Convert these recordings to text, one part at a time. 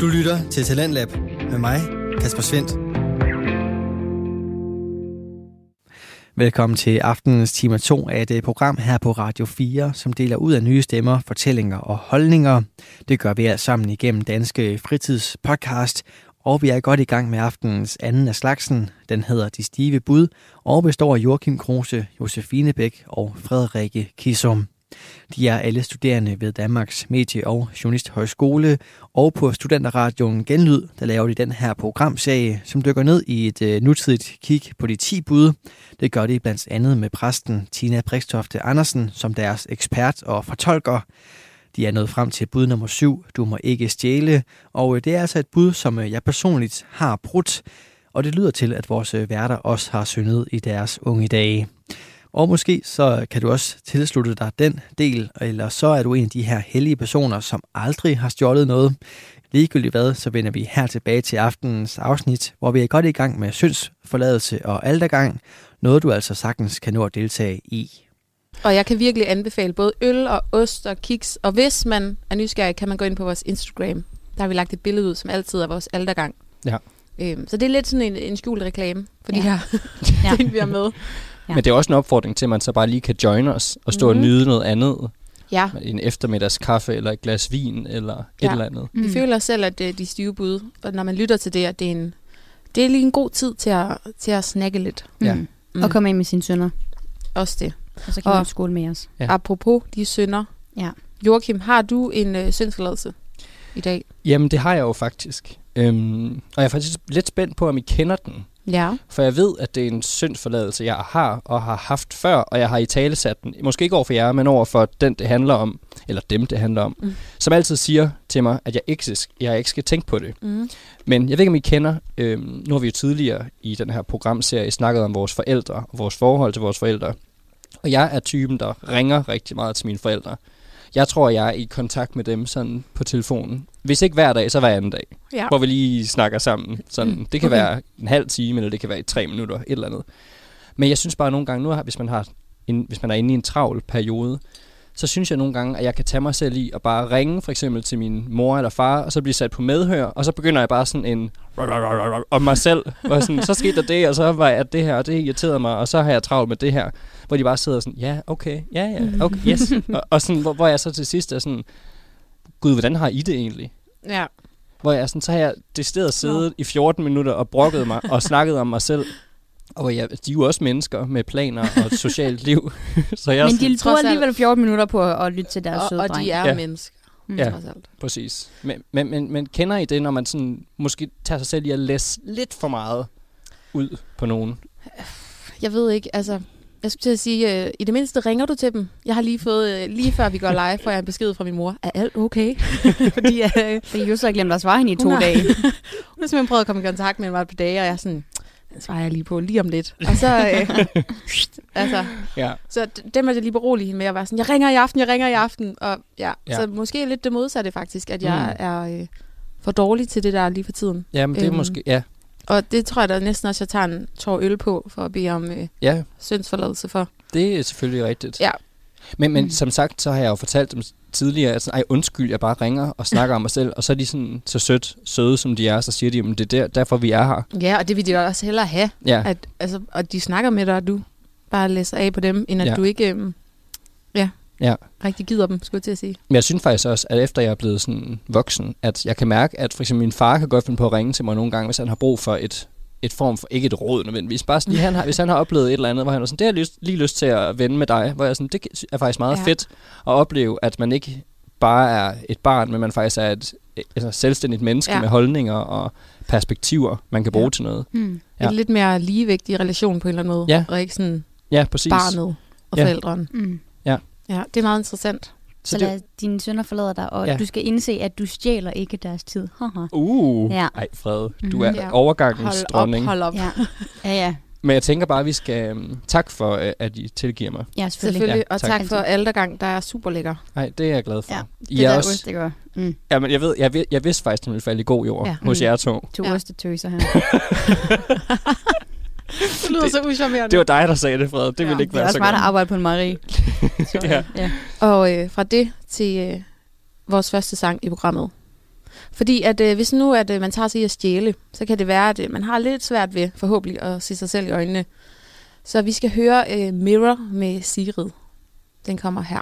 Du lytter til Talentlab med mig, Kasper Svendt. Velkommen til aftenens time 2 af et øh, program her på Radio 4, som deler ud af nye stemmer, fortællinger og holdninger. Det gør vi alt sammen igennem Danske Fritidspodcast, og vi er godt i gang med aftenens anden af slagsen. Den hedder De Stive Bud, og består af Joachim Kruse, Josefine Bæk og Frederikke Kissum. De er alle studerende ved Danmarks Medie- og Journalisthøjskole, og på Studenterradioen Genlyd, der laver de den her programserie, som dykker ned i et øh, nutidigt kig på de 10 bud. Det gør de blandt andet med præsten Tina Brikstofte Andersen som deres ekspert og fortolker. De er nået frem til bud nummer 7, du må ikke stjæle, og øh, det er altså et bud, som øh, jeg personligt har brudt, og det lyder til, at vores værter også har syndet i deres unge dage. Og måske så kan du også tilslutte dig den del, eller så er du en af de her hellige personer, som aldrig har stjålet noget. Ligegyldigt hvad, så vender vi her tilbage til aftenens afsnit, hvor vi er godt i gang med syndsforladelse og aldergang, noget du altså sagtens kan nå at deltage i. Og jeg kan virkelig anbefale både øl og ost og kiks, og hvis man er nysgerrig, kan man gå ind på vores Instagram. Der har vi lagt et billede ud, som altid er vores aldergang. Ja. Øhm, så det er lidt sådan en, en skjult reklame for ja. de Ja. her ting, vi har med. Ja. Men det er også en opfordring til, at man så bare lige kan join os og stå mm-hmm. Mhm. og nyde noget andet. Ja, En eftermiddagskaffe eller et glas vin eller ja. Et eller andet. vi føler selv, at det er de stive bud, og når man lytter til det, at det er, en, det er lige en god tid til at, til at snakke lidt. Ja. Mm. Og komme ind med sine sønner, Også det. og så kan Og- man skole med os. Ja. Apropos de synder. Ja. Joachim, har du en øh, syndsforladelse i dag? Jamen, det har jeg jo faktisk. Øhm, og jeg er faktisk lidt spændt på, om I kender den. Ja. For jeg ved, at det er en syndsforladelse, jeg har og har haft før, og jeg har i tale sat den. Måske ikke over for jer, men over for den, det handler om, eller dem, det handler om. Mm. Som altid siger til mig, at jeg ikke, jeg ikke skal tænke på det. Mm. Men jeg ved ikke, om I kender, øhm, nu har vi jo tidligere i den her programserie snakket om vores forældre og vores forhold til vores forældre. Og jeg er typen, der ringer rigtig meget til mine forældre. Jeg tror, jeg er i kontakt med dem sådan på telefonen. Hvis ikke hver dag, så hver anden dag. Ja. Hvor vi lige snakker sammen. Sådan, Mm, det kan okay. være en halv time, eller det kan være i tre minutter, et eller andet. Men jeg synes bare nogle gange, nu har, hvis man, har en, hvis man er inde i en travl periode, så synes jeg nogle gange, at jeg kan tage mig selv i og bare ringe for eksempel til min mor eller far, og så blive sat på medhør, og så begynder jeg bare sådan en om mig selv, og sådan, så skete der det, og så var jeg det her, og det irriterede mig, og så har jeg travlt med det her, hvor de bare sidder sådan, ja, okay, ja, ja, okay, yes, og, og sådan, hvor, hvor jeg så til sidst er sådan, gud, hvordan har I det egentlig? Ja. Hvor jeg er sådan, så har jeg decideret siddet i 14 minutter og brokket mig og snakket om mig selv. Og hvor jeg, de er jo også mennesker med planer og et socialt liv. så jeg Men sådan, de trods bruger alligevel 14 minutter på at, at lytte til deres Og, søde og de dreng. er Ja. ja. mennesker, Mm. Ja. alt. præcis. Men, men, men, men kender I det, når man sådan, måske tager sig selv i at læse lidt for meget ud på nogen? Jeg ved ikke, altså... Jeg skulle til at sige, øh, i det mindste ringer du til dem. Jeg har lige fået, øh, lige før vi går live, får jeg en besked fra min mor. Er alt okay? Fordi øh, Fordi jeg så glemt at svare hende i to har- dage. hun har simpelthen prøvet at komme i kontakt med mig et par dage, og jeg er sådan, den svarer jeg lige på lige om lidt. Og så, øh, altså, Ja. så det måtte jeg lige berolige hende med at være sådan, jeg ringer i aften, jeg ringer i aften. Og ja, Ja. ja. så måske lidt det modsatte faktisk, at jeg Mm. er øh, for dårlig til det der lige for tiden. Ja, men det er Øhm. måske, ja. Og det tror jeg da næsten også, jeg tager en tår øl på, for at bede om øh, Ja, syndsforladelse for. det er selvfølgelig rigtigt. Ja. Men, men Mm. som sagt, så har jeg jo fortalt dem tidligere, at sådan, ej undskyld, jeg bare ringer og snakker om mig selv, og så er de sådan så sødt, søde som de er, så siger de, at det er der, derfor vi er her. Ja, og det vil de jo også hellere have, Ja, at, altså, at de snakker med dig, og du bare læser af på dem, end at ja. du ikke øh, ja, rigtig gider dem, skulle jeg til at sige. Men jeg synes faktisk også, at efter jeg er blevet sådan voksen, at jeg kan mærke, at for eksempel min far kan godt finde på at ringe til mig nogle gange, hvis han har brug for et, et form for, ikke et råd nødvendigvis, bare sådan, lige, han har, hvis han har oplevet et eller andet, hvor han er sådan, det har jeg lyst, lige lyst til at vende med dig, hvor jeg sådan, det er faktisk meget ja. Fedt at opleve, at man ikke bare er et barn, men man faktisk er et, altså selvstændigt menneske ja. Med holdninger og perspektiver, man kan bruge ja. Til noget. Mm. Ja. Ja. En lidt mere ligevægtig relation på en eller anden måde, Ja. og ikke sådan Ja, præcis. barnet og Ja. forældrene. Mm. Ja, det er meget interessant. Så, Så så det, lad dine sønner forlade dig, og Ja. du skal indse, at du stjæler ikke deres tid. Haha. uh, Ja. ej Fred, du Mhm. er Ja. overgangens Hold dronning. op, hold op. ja. ja, ja. Men jeg tænker bare, at vi skal... Um, tak for, uh, at I tilgiver mig. Ja, selvfølgelig. Selvfølgelig, Ja, og tak. tak for aldergang, der er super lækker. Nej, det er jeg glad for. Ja, I Det er der også, det gør. Mm. ja, men jeg, ved, jeg, ved, jeg vidste faktisk, at den ville falde i god jord ja. Hos Mm. jer to. To Ja. ja. ostetøser her. Det lyder så uschammerende. Det var dig, der sagde det, Fred. Det ville Ja, ikke Det er være også så smart at godt. arbejde på en Marie. Så, Ja. ja. Og øh, fra det til øh, vores første sang i programmet, Fordi at øh, hvis nu at øh, man tager sig i at stjæle, så kan det være, at øh, man har lidt svært ved forhåbentlig at se sig selv i øjnene. Så vi skal høre øh, Mirror med Sigrid. Den kommer her.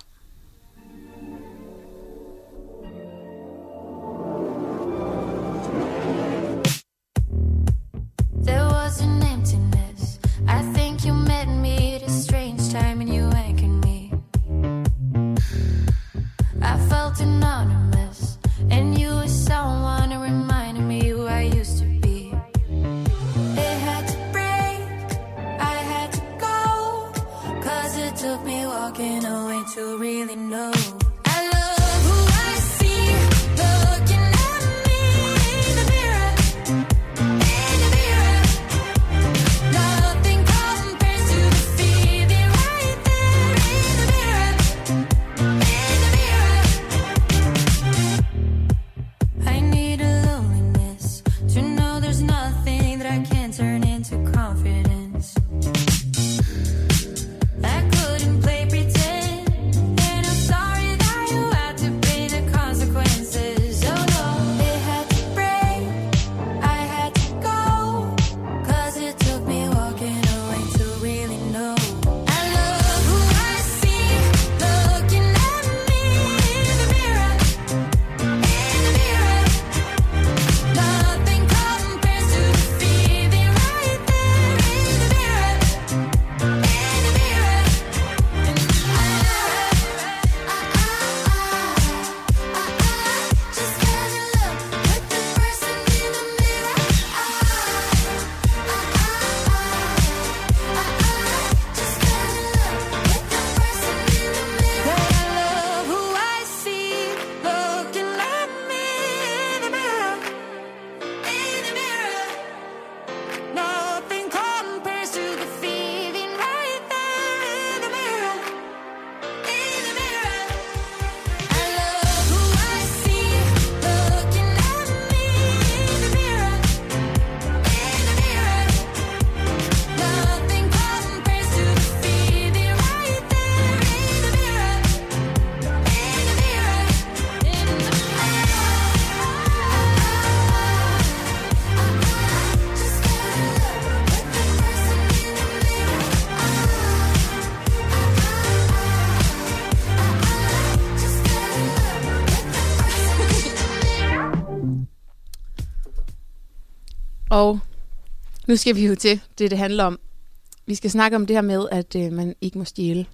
Nu skal vi jo til det, det handler om. Vi skal snakke om det her med, at øh, man ikke må stjæle,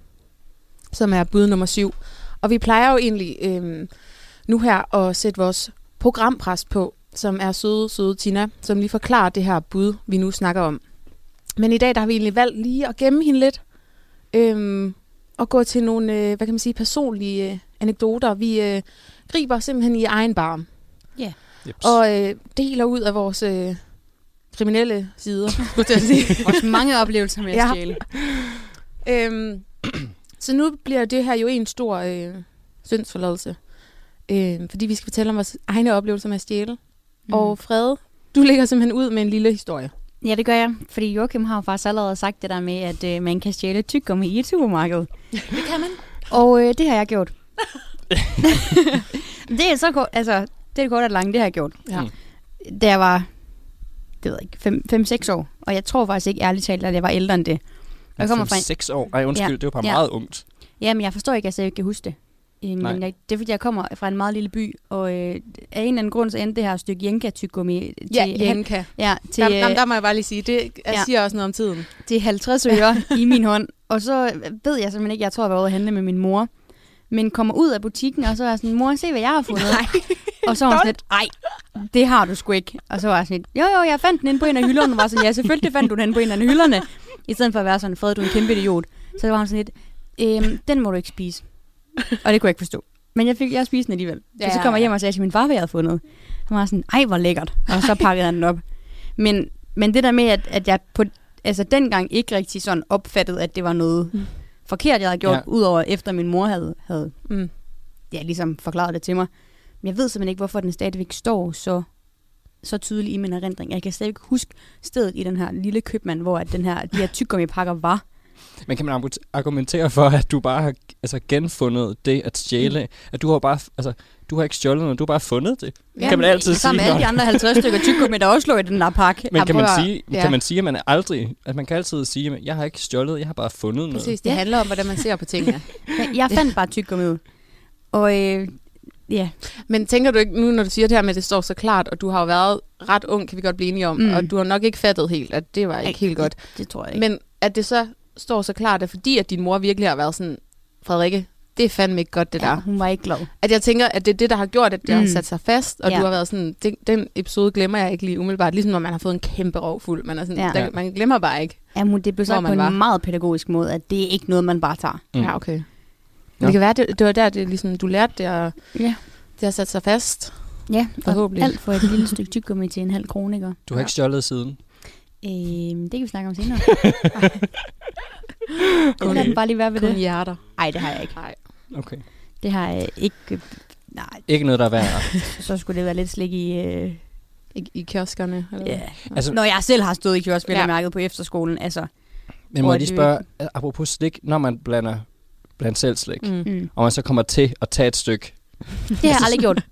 som er bud nummer syv. Og vi plejer jo egentlig øh, nu her at sætte vores programpres på, som er søde, søde Tina, som lige forklarer det her bud, vi nu snakker om. Men i dag der har vi egentlig valgt lige at gemme hende lidt, øh, og gå til nogle, øh, hvad kan man sige, personlige øh, anekdoter. Vi øh, griber simpelthen i egen barm Jeps. og øh, deler ud af vores øh, kriminelle sider, skulle jeg at sige. Også mange oplevelser med at Ja. stjæle. øhm, så nu bliver det her jo en stor øh, syndsforladelse. Øh, fordi vi skal fortælle om vores egne oplevelser med at stjæle. Mm. Og Frede, du lægger simpelthen ud med en lille historie. Ja, det gør jeg. Fordi Joachim har jo faktisk allerede sagt det der med, at øh, man kan stjæle tyggegummi i et supermarked. Det kan man. Og øh, det har jeg gjort. det er så kort, altså, det er kort og langt, det har jeg gjort. Ja. Da jeg var, det ved jeg ikke, 5-6 år. Og jeg tror faktisk ikke ærligt talt, at jeg var ældre end det. Og jeg kommer fra en, 6 år. Ej, undskyld, Ja. det var bare Ja. meget ungt. Jamen, jeg forstår ikke, at jeg ikke kan huske det. Øh, Nej. Men jeg, det er, fordi jeg kommer fra en meget lille by, og øh, af en eller anden grund, så endte det her stykke jenka-tyggummi til, Ja, Jenka. ja, til, Der, øh, der, der må jeg bare lige sige, det jeg Ja. siger også noget om tiden. til 50 øre i min hånd. Og så ved jeg simpelthen ikke, jeg tror, jeg var ude at handle med min mor. Men kommer ud af butikken, og så er sådan, mor, se hvad jeg har fundet. og så var hun sådan lidt, ej, det har du sgu ikke. Og så var jeg sådan lidt, jo jo, jeg fandt den inde på en af hylderne. Og var sådan, ja, selvfølgelig fandt du den inde på en af hylderne. I stedet for at være sådan, Fred, du er en kæmpe idiot. Så var hun sådan lidt, øhm, den må du ikke spise. Og det kunne jeg ikke forstå. Men jeg, fik, jeg spiste den alligevel. Ja. Ja. Så kom jeg hjem og sagde til min far, hvad jeg havde fundet. Han var sådan, ej, hvor lækkert. Og så pakkede han den op. Men, men det der med, at, at jeg på, altså dengang ikke rigtig sådan opfattede, at det var noget mm. Forkert, jeg havde gjort, Ja. udover efter min mor havde, havde Mm. ja, ligesom forklaret det til mig. Men jeg ved simpelthen ikke, hvorfor den stadigvæk står så, så tydeligt i min erindring. Jeg kan slet ikke huske stedet i den her lille købmand, hvor at den her, de her tyggegummi-pakker var. Men kan man argu- argumentere for, at du bare har altså, genfundet det at stjæle? At du har bare, altså, du har ikke stjålet noget, du har bare fundet det. Ja, kan man altid sige. Sammen med alle de andre 50 stykker tyggegummi, der også lå i den der pakke. Men kan man, sige, ja. kan man sige, at man er aldrig... At man kan altid sige, at jeg har ikke stjålet, jeg har bare fundet noget. Præcis, det Ja. handler om, hvordan man ser på tingene. Men Jeg fandt bare tyggegummi ud. Og øh, ja, Men tænker du ikke, nu når du siger det her med, at det står så klart, og du har jo været ret ung, kan vi godt blive enige om, Mm. mm. og du har nok ikke fattet helt, at det var ikke helt godt. det tror jeg ikke. Men at det så står så klart, er fordi, at din mor virkelig har været sådan, Frederikke, det er fandme ikke godt, det ja, der. hun var ikke glad. At jeg tænker, at det er det, der har gjort, at det mm. Har sat sig fast, og Ja. ja. du har været sådan, det, den episode glemmer jeg ikke lige umiddelbart, ligesom når man har fået en kæmpe rovfuld. Man, er sådan, Ja. ja. der, man glemmer bare ikke. Jamen, det blev sagt på en var. meget pædagogisk måde, at det er ikke noget, man bare tager. Mm. Ja, okay. Men det kan være, det, det var der, det, ligesom, du lærte det, og Ja. det har sat sig fast. Ja, Forhåbentlig. alt for et lille stykke tyggegummi til en halv kroniker. Du har ikke stjålet siden. Øh, det kan vi snakke om senere. Okay. Lad den bare lige være ved Kun det. hjerter. Nej, det har jeg ikke. Nej. Okay. Det har jeg ikke. Nej, Ikke noget, der er værd. så skulle det være lidt slik i... Øh, I, I kioskerne. Eller ja. hvad? Altså- Når jeg selv har stået i kiosk, vil Ja. mærket på efterskolen. Altså, Men må jeg lige spørge, øh, apropos slik, når man blander blandt selv slik, mm. Mm. og man så kommer til at tage et stykke. Det har jeg aldrig gjort,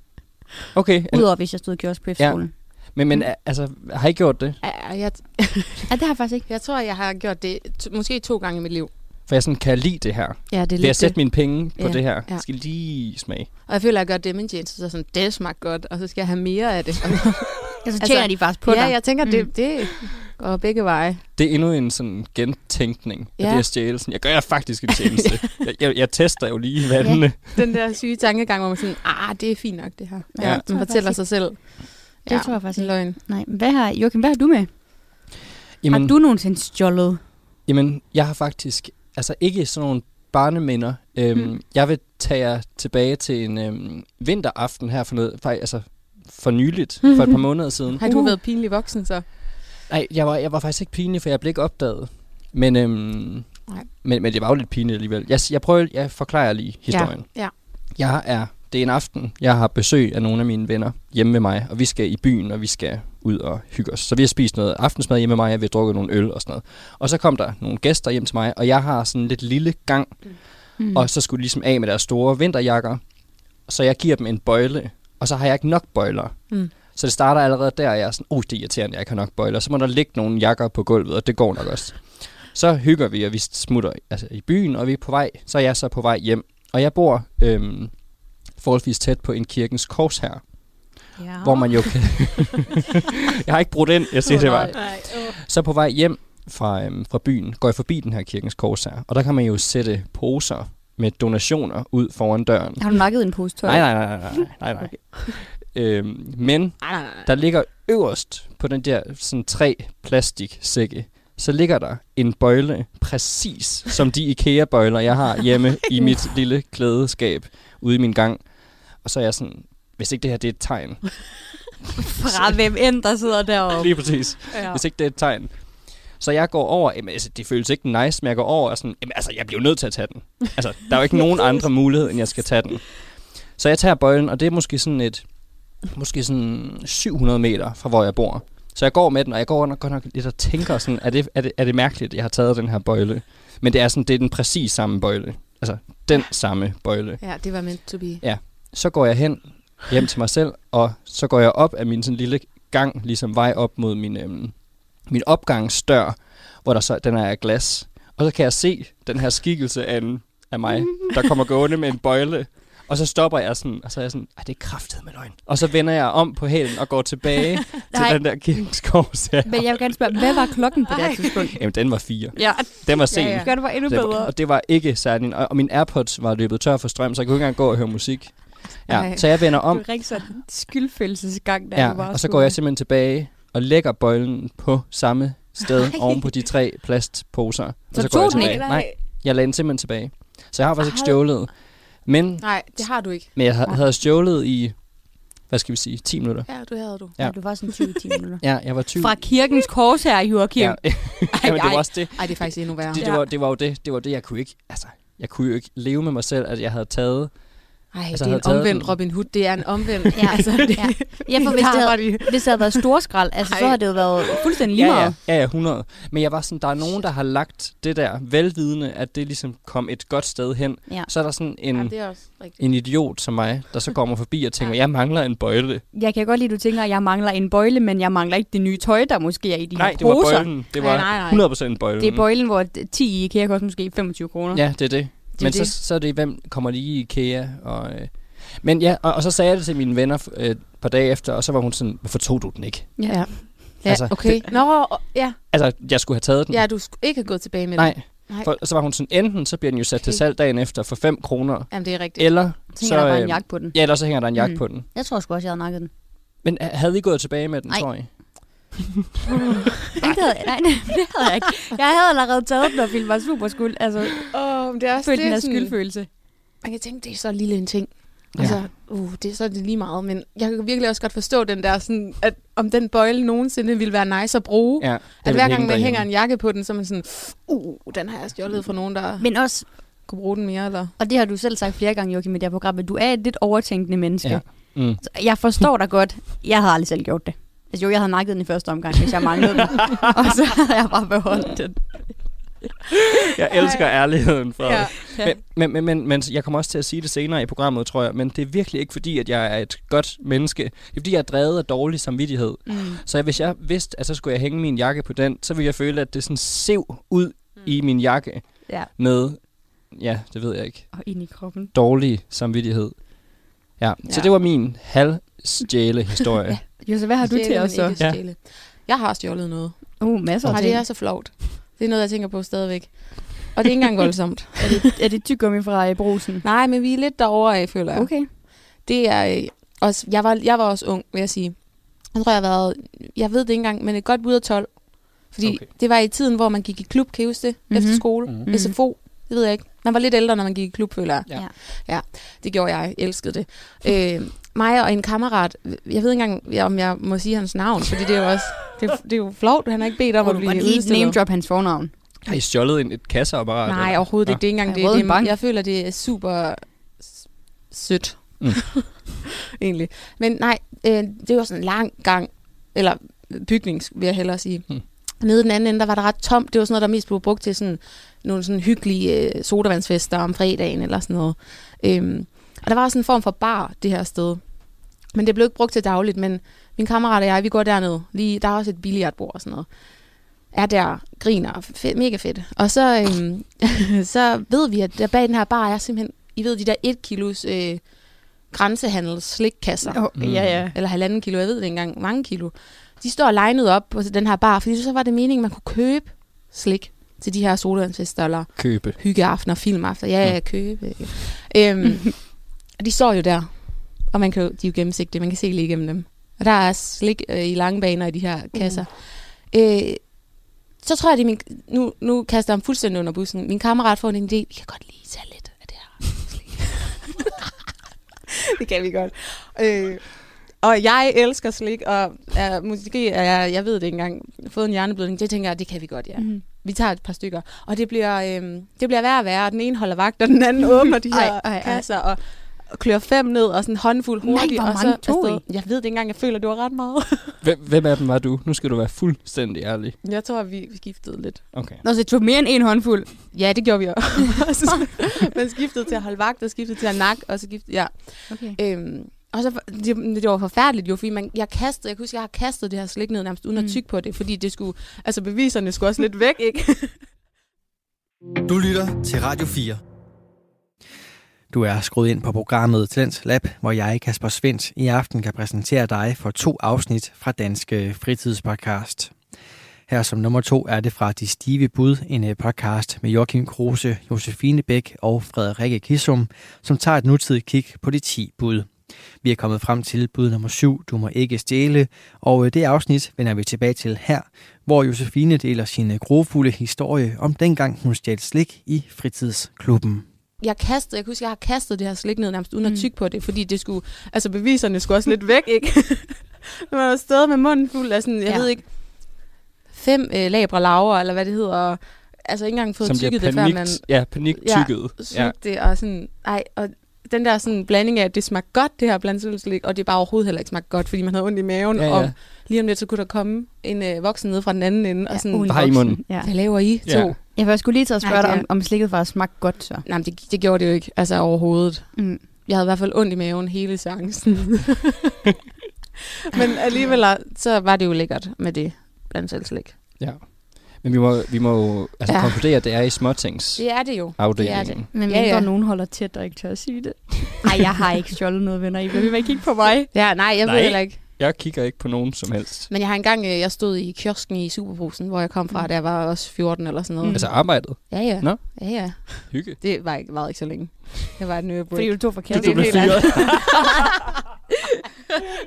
Okay, udover hvis jeg stod i kiosk på efterskolen. Men, men altså, har I gjort det? Ja, jeg, Ja, det har jeg faktisk ikke. jeg tror, jeg har gjort det t- måske to gange i mit liv. For jeg sådan kan jeg lide det her. Ja, det er Vil jeg sætte det. mine penge på Ja, det her? ja. Jeg skal lige smage. Og jeg føler, at jeg gør det med en tjeneste, så er sådan, det smagte godt, og så skal jeg have mere af det. Ja, så Altså, tjener de faktisk på ja, dig. jeg tænker, Mm. det, det går begge veje. Det er endnu en sådan gentænkning af Ja. det at stjæle. Sådan, Jeg gør jer faktisk en tjeneste. jeg, jeg, jeg tester jo lige vandene. Den der syge tankegang, hvor man sådan, ah, det er fint nok, det her. Ja. Ja, man jeg fortæller sig selv. Det tror jeg faktisk ikke. Løgn. Nej, hvad har, Joachim, hvad har du med? Jamen, Har du nogensinde stjålet? Jamen, jeg har faktisk altså ikke sådan nogle barneminder. Øhm, Mm. Jeg vil tage jer tilbage til en øhm, vinteraften her for noget, faktisk, altså for nyligt, for et par måneder siden. Har du Uh. været pinlig voksen så? Nej, jeg var, jeg var faktisk ikke pinlig, for jeg blev ikke opdaget. Men, øhm, Nej. men, men det var jo lidt pinligt alligevel. Jeg, jeg prøver, jeg forklarer lige historien. ja. Jeg er, det er en aften, jeg har besøg af nogle af mine venner hjemme med mig, og vi skal i byen, og vi skal ud og hygge os. Så vi har spist noget aftensmad hjemme med mig, og vi har drukket nogle øl og sådan noget. Og så kom der nogle gæster hjem til mig, og jeg har sådan en lidt lille gang, Mm. og så skulle de ligesom af med deres store vinterjakker. Så jeg giver dem en bøjle, og så har jeg ikke nok bøjler. Mm. Så det starter allerede der, og jeg er sådan, oh, det er irriterende, jeg ikke har nok bøjler. Så må der ligge nogle jakker på gulvet, og det går nok også. Så hygger vi, og vi smutter altså, i byen, og vi er på vej. Så er jeg så på vej hjem. Og jeg bor øhm, forholdsvis tæt på en kirkens kors her, ja. hvor man jo kan... jeg har ikke brugt ind, jeg siger det bare. Nej. Så på vej hjem fra, øhm, fra byen, går jeg forbi den her kirkens kors her, og der kan man jo sætte poser med donationer ud foran døren. Har du nakket en pose tøj? Nej, nej, nej, nej, nej, nej, nej. Øhm, men Nej, nej, nej. der ligger øverst på den der sådan tre plastiksække, så ligger der en bøjle, præcis som de IKEA-bøjler, jeg har hjemme i mit lille klædeskab ude i min gang. Og så er jeg sådan, hvis ikke det her det er et tegn, Fra hvem end, der sidder deroppe. lige præcis, Ja. hvis ikke det er et tegn. Så jeg går over, jamen, altså, det føles ikke nice, men jeg går over og sådan, jamen, altså, jeg bliver nødt til at tage den. Altså, der er jo ikke nogen andre mulighed, end jeg skal tage den. Så jeg tager bøjlen, og det er måske sådan et, måske sådan 700 meter fra, hvor jeg bor. Så jeg går med den, og jeg går nok, godt nok lidt og tænker sådan, er det, er, det, er det mærkeligt, at jeg har taget den her bøjle? Men det er sådan, det er den præcis samme bøjle. Altså, den samme bøjle. Ja, det var meant to be. Så går jeg hen hjem til mig selv, og så går jeg op af min sådan lille gang, ligesom vej op mod min, øhm, min opgangsdør, hvor der så, den er af glas. Og så kan jeg se den her skikkelse af, en, af mig, der kommer gående med en bøjle. Og så stopper jeg sådan, og så er jeg sådan, Ej, det er kraftet med løgn. Og så vender jeg om på hælen og går tilbage til den der kirkeskors her. Men jeg vil gerne spørge, hvad var klokken på det tidspunkt? Jamen, den var fire. Ja, Den var sen. Ja, ja. det var endnu bedre. og det var ikke særlig... Og, og min Airpods var løbet tør for strøm, så jeg kunne ikke engang gå og høre musik. Ja, Ej. så jeg vender Du om, er rigtig sådan skyldfølelsesgang, der ja, du bare og så går jeg simpelthen tilbage og lægger bøjlen på samme sted oven på de tre plastposer. Og Så går tog jeg den tilbage. ikke? Nej, jeg lagde den simpelthen tilbage. Så jeg har faktisk ikke stjålet. Men, Nej, det har du ikke. men jeg ha- havde stjålet i, hvad skal vi sige, 10 minutter. Ja, du havde du. Ja. Ja. Du var sådan 20 minutter. Ja, jeg var 20. Fra kirkens kors her, Joachim. Ja. Jamen, det var også det. Ej, det er faktisk endnu værre. Det, det, var, det var jo det, det var det, jeg kunne ikke, altså, jeg kunne jo ikke leve med mig selv, at jeg havde taget Ej, Altså, det er en omvendt den. Robin Hood. Det er en omvendt. Ja, altså, det, ja. Ja, for hvis det, havde, hvis det havde været storskrald, altså, så havde det jo været fuldstændig lige Ja, meget. ja, ja, ja, 100. Men jeg var sådan, der er nogen, der har lagt det der velvidende, at det ligesom kom et godt sted hen. Ja. Så er der sådan en, ja, en idiot som mig, der så kommer forbi og tænker, Ja. jeg mangler en bøjle. Jeg kan godt lide, at du tænker, at jeg mangler en bøjle, men jeg mangler ikke det nye tøj, der måske er i de Nej, her det var poser. bøjlen. Det Nej, var nej, nej. 100% bøjlen. Det er bøjlen, hvor 10 i IKEA koster måske 25 kroner. Ja, det er det. Men så, det. så er det, hvem kommer lige i IKEA. Og, øh. Men ja, og, og, så sagde jeg det til mine venner øh, et par dage efter, og så var hun sådan, hvorfor tog du den ikke? Ja, ja Altså, okay. Nå, ja. Altså, jeg skulle have taget den. ja, du skulle ikke have gået tilbage med Nej, det. Nej. for, så var hun sådan, enten så bliver den jo sat til Okay. salg dagen efter for 5 kroner, Jamen, det er rigtigt. eller Så så, hænger der bare en øh, jakke på den. ja, eller så hænger der en jakke Mm. på den. Jeg tror sgu også, jeg havde nakket den. Men havde I gået tilbage med den, Nej. tror I? Nej, det havde jeg, nej, det havde jeg ikke. Jeg havde allerede taget den og ville mig super skuld. Altså, Åh, men det er også følte den det, her sådan- skyldfølelse. Man kan tænke, det er så lille en ting. Ja. Altså, uh, det er så det lige meget. Men jeg kan virkelig også godt forstå den der, sådan, at om den bøjle nogensinde ville være nice at bruge. Ja, at den hver gang man hænger en jakke på den, så er man sådan, uh, den har jeg stjålet fra nogen, der Men også, kunne bruge den mere. Eller? og det har du selv sagt flere gange, Joachim, i det her program, at du er et lidt overtænkende menneske. Ja. Mm. Så jeg forstår dig godt. Jeg havde aldrig selv gjort det. Altså jo, jeg havde nakket den i første omgang, hvis jeg manglede den. og så havde jeg bare beholdt den. Jeg elsker ærligheden, Frederik. Ja. Men, men, men, men, men jeg kommer også til at sige det senere i programmet, tror jeg. Men det er virkelig ikke fordi, at jeg er et godt menneske. Det er fordi, jeg er drevet af dårlig samvittighed. Mm. Så hvis jeg vidste, at så skulle jeg hænge min jakke på den, så ville jeg føle, at det sådan sev ud mm. i min jakke Ja. med, ja, det ved jeg ikke, Og ind i kroppen. dårlig samvittighed. Ja, ja. så Ja. det var min halvstjæle historie. Ja. Jo, så hvad har du til Stjæle, os så? Ja. Jeg har stjålet noget. Uh, masser af Og ting. det er så flovt. Det er noget, jeg tænker på stadigvæk. Og det er ikke engang voldsomt. Er det, er det tyggegummi fra brusen? Nej, men vi er lidt derovre af, føler jeg. Okay. Det er øh, også, jeg var, jeg var også ung, vil jeg sige. Jeg tror, jeg har været, jeg ved det ikke engang, men et godt bud af 12. Fordi Okay. det var i tiden, hvor man gik i klub, kan I huske det? Mhm. Mm-hmm. Efter skole, Mhm. mm-hmm. SFO, det ved jeg ikke. Man var lidt ældre, når man gik i klub, føler jeg. Ja. ja det gjorde jeg. Jeg elskede det. øh, mig og en kammerat, jeg ved ikke engang, om jeg må sige hans navn, fordi det er jo også, det er, det er jo flovt, han har ikke bedt om at du blive udstillet. name drop hans fornavn? Har I stjålet en, et kasseapparat? Nej, eller? overhovedet ikke. Det er ikke engang det. det er, bank? jeg føler, det er super sødt. Mm. Egentlig. Men nej, øh, det var sådan en lang gang, eller bygning, vil jeg hellere sige. Mm. Nede i den anden ende, der var der ret tomt. Det var sådan noget, der mest blev brugt til sådan, nogle sådan hyggelige øh, sodavandsfester om fredagen, eller sådan noget. Øhm, og der var også en form for bar, det her sted. Men det blev ikke brugt til dagligt, men min kammerat og jeg, vi går derned. Lige, der er også et billiardbord og sådan noget. Er der, griner, fedt, mega fedt. Og så, øhm, så ved vi, at der bag den her bar er simpelthen, I ved, de der 1 kilos øh, grænsehandels slikkasser. Oh, Mm. Ja, ja. Eller halvanden kilo, jeg ved det ikke engang, mange kilo. De står legnet op på den her bar, fordi så var det meningen, at man kunne købe slik til de her sodavandsfester, eller Købe. hyggeaftener, filmafter. Ja, ja, købe. øhm, og de står jo der, og man kan jo, de er jo gennemsigtige, man kan se lige igennem dem. Og der er slik øh, i lange baner i de her kasser. Øh, så tror jeg, er min, nu, nu kaster jeg ham fuldstændig under bussen. Min kammerat får en idé, vi kan godt lige tage lidt af det her det kan vi godt. Øh, og jeg elsker slik, og er, måske er jeg, jeg ved det ikke engang, fået en hjerneblødning, det tænker jeg, det kan vi godt, ja. Mm. Vi tager et par stykker. Og det bliver, øhm, det bliver værre og værre. Den ene holder vagt, og den anden åbner de her Ej, ej, ej. kasser, og klør fem ned, og sådan en håndfuld Nej, hurtigt. hvor og mange så tog afsted. Jeg ved det ikke engang, jeg føler, det var ret meget. Hvem, hvem af dem var du? Nu skal du være fuldstændig ærlig. jeg tror, vi skiftede lidt. Okay. Nå, så det tog mere end en håndfuld. Ja, det gjorde vi også. Man skiftede til at holde vagt, og skiftede til at nakke, og så skiftede, ja. Okay. Øhm, og så, det, det var forfærdeligt jo, fordi man, jeg kastede, jeg kan huske, jeg har kastet det her slik ned nærmest uden at Mm. tykke på det, fordi det skulle, altså beviserne skulle også lidt væk, ikke? Du lytter til Radio 4. Du er skruet ind på programmet Talent Lab, hvor jeg, Kasper Svendt, i aften kan præsentere dig for to afsnit fra Danske Fritidspodcast. Her som nummer to er det fra De Stive Bud, en øh, podcast med Joachim Kruse, Josefine Bæk og Frederikke Kissum, som tager et nutidigt kig på de 10 bud. Vi er kommet frem til bud nummer 7, Du må ikke stjæle, og øh, det afsnit vender vi tilbage til her, hvor Josefine deler sin øh, grofulde historie om dengang hun stjal slik i fritidsklubben jeg kastede, jeg kan huske, jeg har kastet det her slik ned nærmest uden at Mm. tykke på det, fordi det skulle, altså beviserne skulle også lidt væk, ikke? Man var stadig med munden fuld af sådan, jeg Ja. ja. ved ikke, fem øh, labre laver, eller hvad det hedder, og, altså ikke engang fået Som tykket det, før man ja, paniktykket. Ja. sugte det, og sådan, ej, og den der sådan blanding af, at det smagte godt, det her blandt slik, og det bare overhovedet heller ikke smagte godt, fordi man havde ondt i maven, Ja, ja. og lige om lidt, så kunne der komme en øh, voksen ned fra den anden ende, og sådan, Bare i munden. Ja. hvad laver I to? Ja. Ja. Jeg var skulle lige til at spørge Nej, dig, om, om slikket faktisk smagte godt så. Nej, men det, det gjorde det jo ikke, altså overhovedet. Mm. Jeg havde i hvert fald ondt i maven hele seancen. men alligevel, så var det jo lækkert med det blandt selv slik. Ja. Men vi må, vi må jo altså Ja. ja. konkludere, at det er i småtings Det er det jo. afdelingen. Det er det. Men Ja, mindre ja. nogen holder tæt og ikke tør at sige det. Nej, jeg har ikke stjålet noget, venner. I vil ikke kigge på mig. Ja, nej, jeg Nej. ved heller ikke. Jeg kigger ikke på nogen som helst. Men jeg har engang, øh, jeg stod i kiosken i Superbrusen, hvor jeg kom fra, Mm. da jeg var også 14 eller sådan noget. Mm. Altså arbejdet. Ja, ja. Nå. Ja, ja. Hygge. Det var ikke, var ikke så længe. Det var et nye break. Fordi du tog forkert. Det er blev fyret.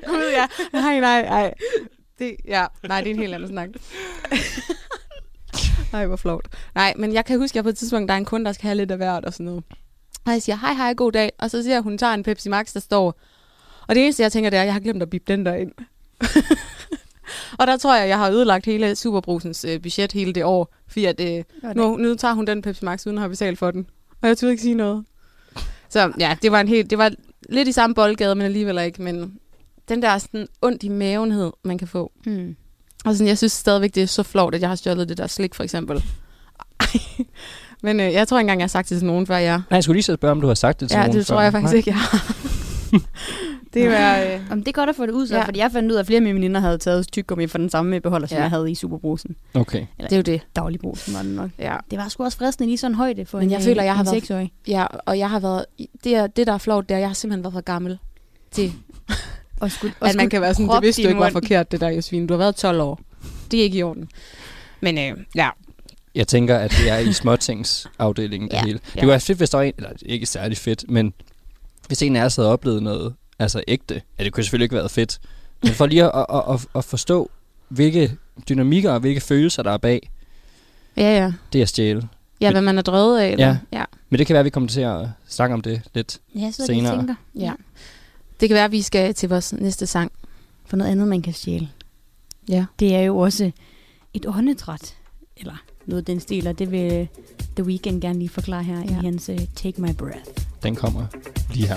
Gud, ja. Nej, nej, nej. Det, ja, nej, det er en helt anden snak. Nej, hvor flot. Nej, men jeg kan huske, at jeg på et tidspunkt, der er en kunde, der skal have lidt af hvert og sådan noget. Og jeg siger, hej, hej, god dag. Og så siger hun tager en Pepsi Max, der står. Og det eneste, jeg tænker, det er, at jeg har glemt at bippe den der ind. og der tror jeg, jeg har ødelagt hele Superbrusens øh, budget hele det år. Fordi at, øh, nu, nu tager hun den Pepsi Max, uden at have betalt for den. Og jeg turde ikke sige noget. Så ja, det var, en helt, det var lidt i samme boldgade, men alligevel ikke. Men den der sådan ondt i mavenhed, man kan få. Mm. Og sådan, jeg synes stadigvæk, det er så flot, at jeg har stjålet det der slik, for eksempel. men øh, jeg tror ikke engang, jeg har sagt det til nogen før jeg. Nej, jeg skulle lige så spørge, om du har sagt det til Ja, nogen det tror før. jeg faktisk Nej. ikke, jeg har. det var... Øh, Om det er godt at få det ud, så, Ja. fordi jeg fandt ud af, at flere af mine veninder havde taget tyggegummi for den samme beholder, som Ja. jeg havde i Superbrusen. Okay. det er jo det. Dagligbrusen var det nok. Ja. Det var sgu også fristende lige sådan højde for Men en, jeg føler, jeg har en været- seksårig. ja, og jeg har været... Det, er, det der er flot, det er, at jeg har simpelthen været for gammel til, Og skulle, og at man kan være sådan, det vidste du ikke var forkert, det der, Josefine. Du har været 12 år. Det er ikke i orden. Men øh, ja, Jeg tænker, at det er i småtings afdelingen det Ja, hele. Det ja. kunne være fedt, hvis der var en, eller ikke særlig fedt, men hvis en af os havde oplevet noget altså ægte, ja, det kunne selvfølgelig ikke have været fedt, men for lige at, at, at, at forstå, hvilke dynamikker og hvilke følelser, der er bag, ja, ja. det er at stjæle. Ja, hvad man er drevet af. Eller? Ja. ja. Men det kan være, at vi kommer til at snakke om det lidt. Ja, så senere. det tænker. Ja. Det kan være, at vi skal til vores næste sang. For noget andet, man kan stjæle. Ja. Det er jo også et åndedræt. Eller noget af den stil, og det vil The Weeknd gerne lige forklare her ja. I hans uh, Take My Breath. Den kommer lige her.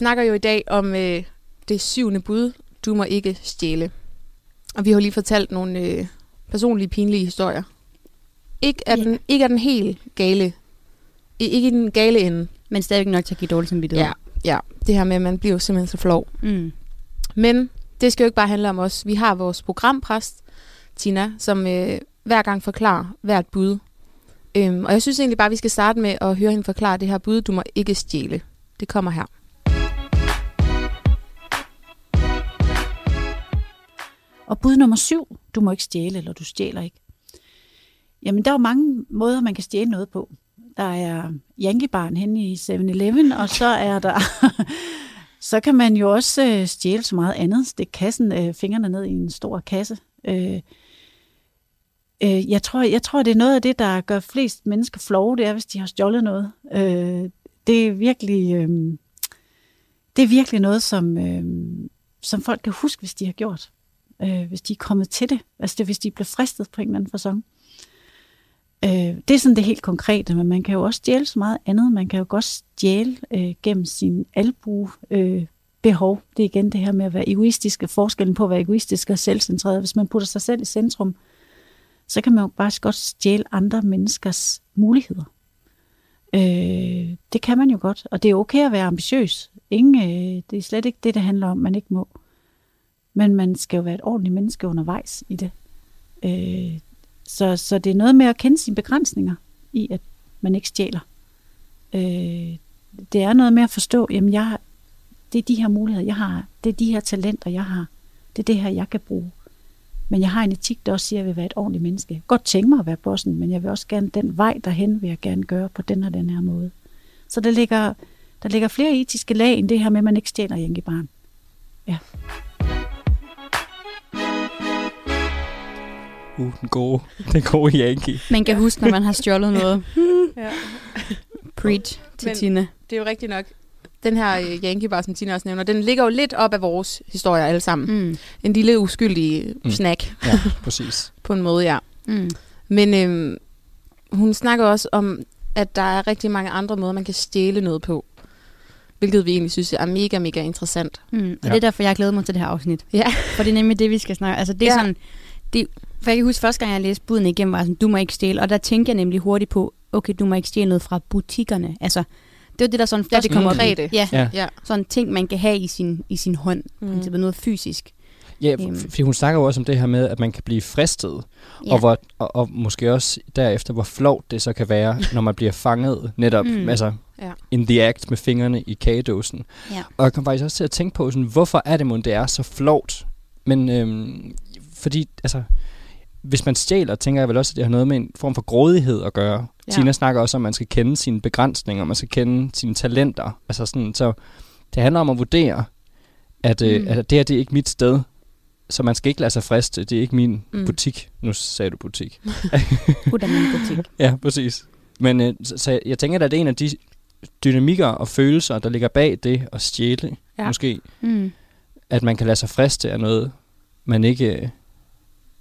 Snakker jo i dag om øh, det syvende bud, du må ikke stjæle. Og vi har jo lige fortalt nogle øh, personlige, pinlige historier. Ikke er, Ja. den, ikke er den helt gale. Ikke i den gale ende. Men stadigvæk nok til at give dårlig samvittighed. Ja, ja. Det her med, at man bliver jo simpelthen så flov. Mm. Men det skal jo ikke bare handle om os. Vi har vores programpræst, Tina, som øh, hver gang forklarer hvert bud. Øhm, og jeg synes egentlig bare, at vi skal starte med at høre hende forklare det her bud, du må ikke stjæle. Det kommer her. Og bud nummer syv, du må ikke stjæle, eller du stjæler ikke. Jamen, der er jo mange måder, man kan stjæle noget på. Der er Yankee-barn henne i 7-Eleven, og så er der... så kan man jo også øh, stjæle så meget andet. Stikke kassen, øh, fingrene ned i en stor kasse. Øh, øh, jeg, tror, jeg tror, det er noget af det, der gør flest mennesker flove, det er, hvis de har stjålet noget. Øh, det er virkelig... Øh, det er virkelig noget, som, øh, som folk kan huske, hvis de har gjort øh, hvis de er kommet til det. Altså det, hvis de bliver fristet på en eller anden fasong. Øh, det er sådan det helt konkrete, men man kan jo også stjæle så meget andet. Man kan jo godt stjæle øh, gennem sin albu øh, behov. Det er igen det her med at være egoistisk, forskellen på at være egoistisk og selvcentreret. Hvis man putter sig selv i centrum, så kan man jo bare godt stjæle andre menneskers muligheder. Øh, det kan man jo godt, og det er okay at være ambitiøs. Ingen, øh, det er slet ikke det, det handler om, man ikke må. Men man skal jo være et ordentligt menneske undervejs i det. Øh, så, så det er noget med at kende sine begrænsninger i, at man ikke stjæler. Øh, det er noget med at forstå, jamen jeg, det er de her muligheder, jeg har. Det er de her talenter, jeg har. Det er det her, jeg kan bruge. Men jeg har en etik, der også siger, at jeg vil være et ordentligt menneske. Jeg kan godt tænke mig at være bossen, men jeg vil også gerne den vej derhen, vil jeg gerne gøre på den og den her måde. Så der ligger, der ligger flere etiske lag end det her med, at man ikke stjæler Jenke Barn. Ja. Uh, den gode, den gode Yankee. Man kan huske, når man har stjålet noget. Ja. Preach til Men- Tina. Det er jo rigtigt nok. Den her øh, Yankee Bar, som Tina også nævner, den ligger jo lidt op af vores historier alle sammen. Mm. En lille uskyldig Mm. mm. snack Ja, præcis. på en måde, ja. Mm. Men øhm, hun snakker også om, at der er rigtig mange andre måder, man kan stjæle noget på. Hvilket vi egentlig synes er mega, mega interessant. Mm. Og Ja. det er derfor, jeg glæder mig til det her afsnit. Ja. For det er nemlig det, vi skal snakke Altså, det er ja. sådan... Det, for jeg kan huske, første gang jeg læste buden igennem, var sådan, du må ikke stjæle. Og der tænkte jeg nemlig hurtigt på, okay, du må ikke stjæle noget fra butikkerne. Altså, det var det, der sådan Ja, først det kom op i. konkrete. Ja, Ja. Ja. sådan ting, man kan have i sin, i sin hånd. Mm. Det noget fysisk. Ja, Øhm. f- fordi hun snakker jo også om det her med, at man kan blive fristet. Ja. Og, hvor, og, og måske også derefter, hvor flovt det så kan være, når man bliver fanget netop, mm. Mm. altså Ja. in the act med fingrene i kagedåsen. Ja. Og jeg kom faktisk også til at tænke på, sådan, hvorfor er det mon, det er så flovt? Men øhm, fordi, altså, hvis man stjæler, tænker jeg vel også, at det har noget med en form for grådighed at gøre. Ja. Tina snakker også om, at man skal kende sine begrænsninger, man skal kende sine talenter. Altså sådan, så det handler om at vurdere, at, øh, Mm. at det her det er ikke mit sted, så man skal ikke lade sig friste. Det er ikke min Mm. butik. Nu sagde du butik. Ud af min butik. ja, præcis. Men øh, så, så jeg tænker, at det er en af de dynamikker og følelser, der ligger bag det at stjæle, Ja. ja. måske, Mm. at man kan lade sig friste af noget, man ikke, øh,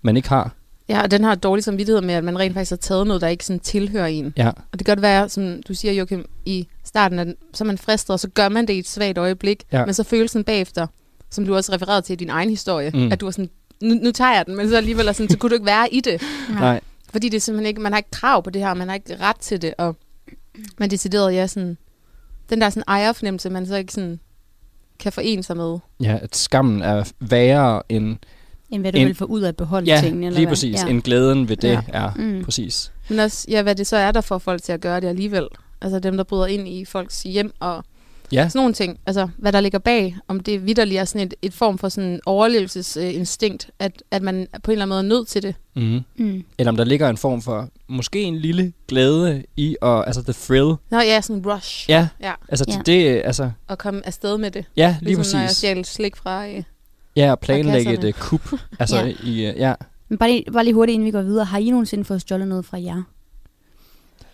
man ikke har. Ja, og den har dårlig samvittighed med, at man rent faktisk har taget noget, der ikke sådan tilhører en. Ja, Og det kan godt være, som du siger, Joachim, i starten, at så er man fristet, og så gør man det i et svagt øjeblik. Ja. Men så følelsen bagefter, som du også refererede til i din egen historie, Mm. at du var sådan, nu, nu tager jeg den, men så alligevel er sådan, så kunne du ikke være i det. nej. Fordi det er simpelthen ikke, man har ikke krav på det her, man har ikke ret til det, og man decideret, ja, sådan, den der sådan ejerfornemmelse, man så ikke sådan kan forene sig med. Ja, at skammen er værre end, End hvad du En- vil få ud af at beholde ja, tingene. eller lige hvad? præcis, Ja. end glæden ved det Ja. er. Mm. Præcis. Men også, ja, hvad det så er, der får folk til at gøre det alligevel. Altså dem, der bryder ind i folks hjem og Ja, sådan nogle ting. Altså, hvad der ligger bag, om det vidderligt er sådan et, et form for sådan overlevelsesinstinkt, at, at man på en eller anden måde er nødt til det. mm. Mm. eller om der ligger en form for, måske en lille glæde i, og, altså the thrill. Nå ja, sådan en rush. Ja, Ja, altså Ja. det, altså, at komme afsted med det. ja, lige ligesom når jeg præcis. slik fra... Øh, Ja, at planlægge et uh, kup. Altså, Ja. i, uh, ja. Men bare lige, bare lige hurtigt, inden vi går videre. Har I nogensinde fået stjålet noget fra jer?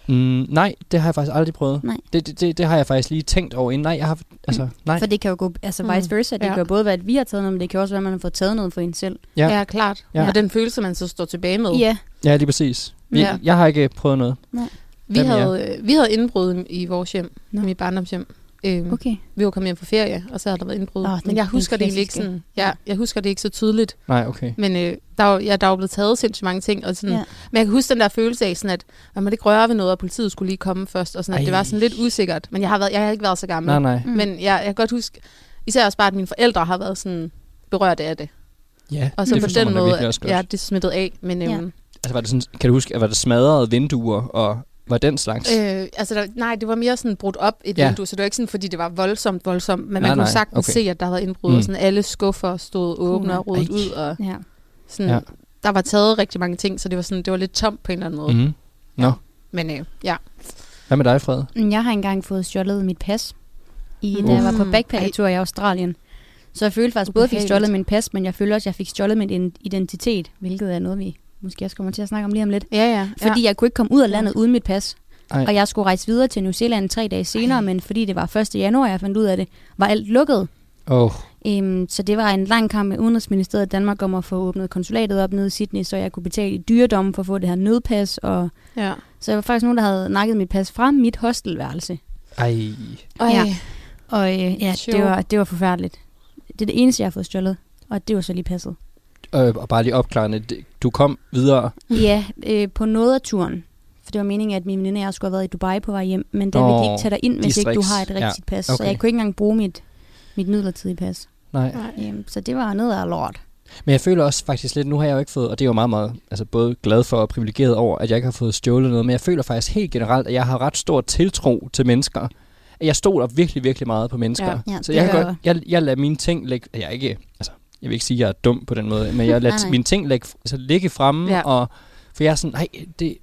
Mm, nej, det har jeg faktisk aldrig prøvet. Nej. Det, det, det, det har jeg faktisk lige tænkt over inden. Nej, jeg har, altså, nej. For det kan jo gå, altså Mm. vice versa. Det Ja. kan jo både være, at vi har taget noget, men det kan også være, at man har fået taget noget for en selv. Ja. ja. klart. Ja. Og den følelse, man så står tilbage med. Ja. Ja, lige præcis. Vi, Ja. Jeg har ikke prøvet noget. Vi, Hvem er havde, øh, vi havde indbrud i vores hjem, Nå. i mit barndomshjem. Øhm, Okay. Vi var kommet hjem fra ferie, og så havde der været indbrud. Åh, Oh, men jeg husker det ikke sådan. Ja, jeg husker det ikke så tydeligt. Nej, okay. Men øh, der, var, ja, der var blevet taget sindssygt mange ting. Og sådan, Ja. ja. Men jeg kan huske den der følelse af, sådan at man måtte ikke røre ved noget, og politiet skulle lige komme først. Og sådan, at det var sådan lidt usikkert. Men jeg har, været, jeg har ikke været så gammel. Nej, nej. Mm. Men jeg, jeg kan godt huske, især også bare, at mine forældre har været sådan berørt af det. Ja, Og så det på den måde, også godt. ja, det smittet af. Men Ja. øhm, Altså, var det sådan, kan du huske, at var der smadrede vinduer, og var den slags? Øh, altså, der, nej, det var mere sådan brudt op et Ja. ja. vindue, så det var ikke sådan, fordi det var voldsomt, voldsomt, men Nej, man kunne nej, sagtens okay. se, at der havde indbrud, Mm. og sådan alle skuffer stod åbne og rodet ud, og Ja. sådan, Ja. ja. der var taget rigtig mange ting, så det var, sådan, det var lidt tomt på en eller anden måde. Mm. Mm-hmm. Nå, Men øh, ja, hvad med dig, Fred? Jeg har engang fået stjålet mit pas, i, Mm. da jeg var på Mm. backpackertur i Australien. Så jeg følte faktisk både, at jeg fik stjålet min pas, men jeg følte også, at jeg fik stjålet min in- identitet, hvilket er noget, vi måske også kommer til at snakke om lige om lidt. ja, ja. Fordi ja. jeg kunne ikke komme ud af landet uden mit pas. Ej. Og jeg skulle rejse videre til New Zealand tre dage senere, men fordi det var 1. januar, jeg fandt ud af det, var alt lukket. Oh, Øhm, så det var en lang kamp med Udenrigsministeriet i Danmark om at få åbnet konsulatet op nede i Sydney, så jeg kunne betale i dyredomme for at få det her nødpas. Og ja. så jeg var faktisk nogen, der havde nakket mit pas fra mit hostelværelse. ej. Ej, Ja. Og øh, ja, det var, det var forfærdeligt. Det er det eneste, jeg har fået stjålet. Og det var så lige passet. Øh, og bare lige opklarende, du kom videre. Ja, øh, på noget af turen. For det var meningen, at min veninde og jeg skulle have været i Dubai på vej hjem. Men der ville de Åh, ikke tage dig ind, hvis ikke du har et Ja, rigtigt pas. Så okay. jeg kunne ikke engang bruge mit, mit midlertidige pas. Nej. Nej. Øhm, så det var noget af lort. Men jeg føler også faktisk lidt, nu har jeg jo ikke fået, og det er jo meget, meget, altså både glad for og privilegeret over, at jeg ikke har fået stjålet noget, men jeg føler faktisk helt generelt, at jeg har ret stor tiltro til mennesker. At Jeg stoler virkelig, virkelig meget på mennesker. Ja. Ja, så jeg, kan godt, jeg, jeg lader mine ting ligge, jeg er ikke, altså, jeg vil ikke sige, at jeg er dum på den måde, men jeg lader mine ting ligge, altså, ligge fremme, Ja. og for jeg er sådan, nej, det,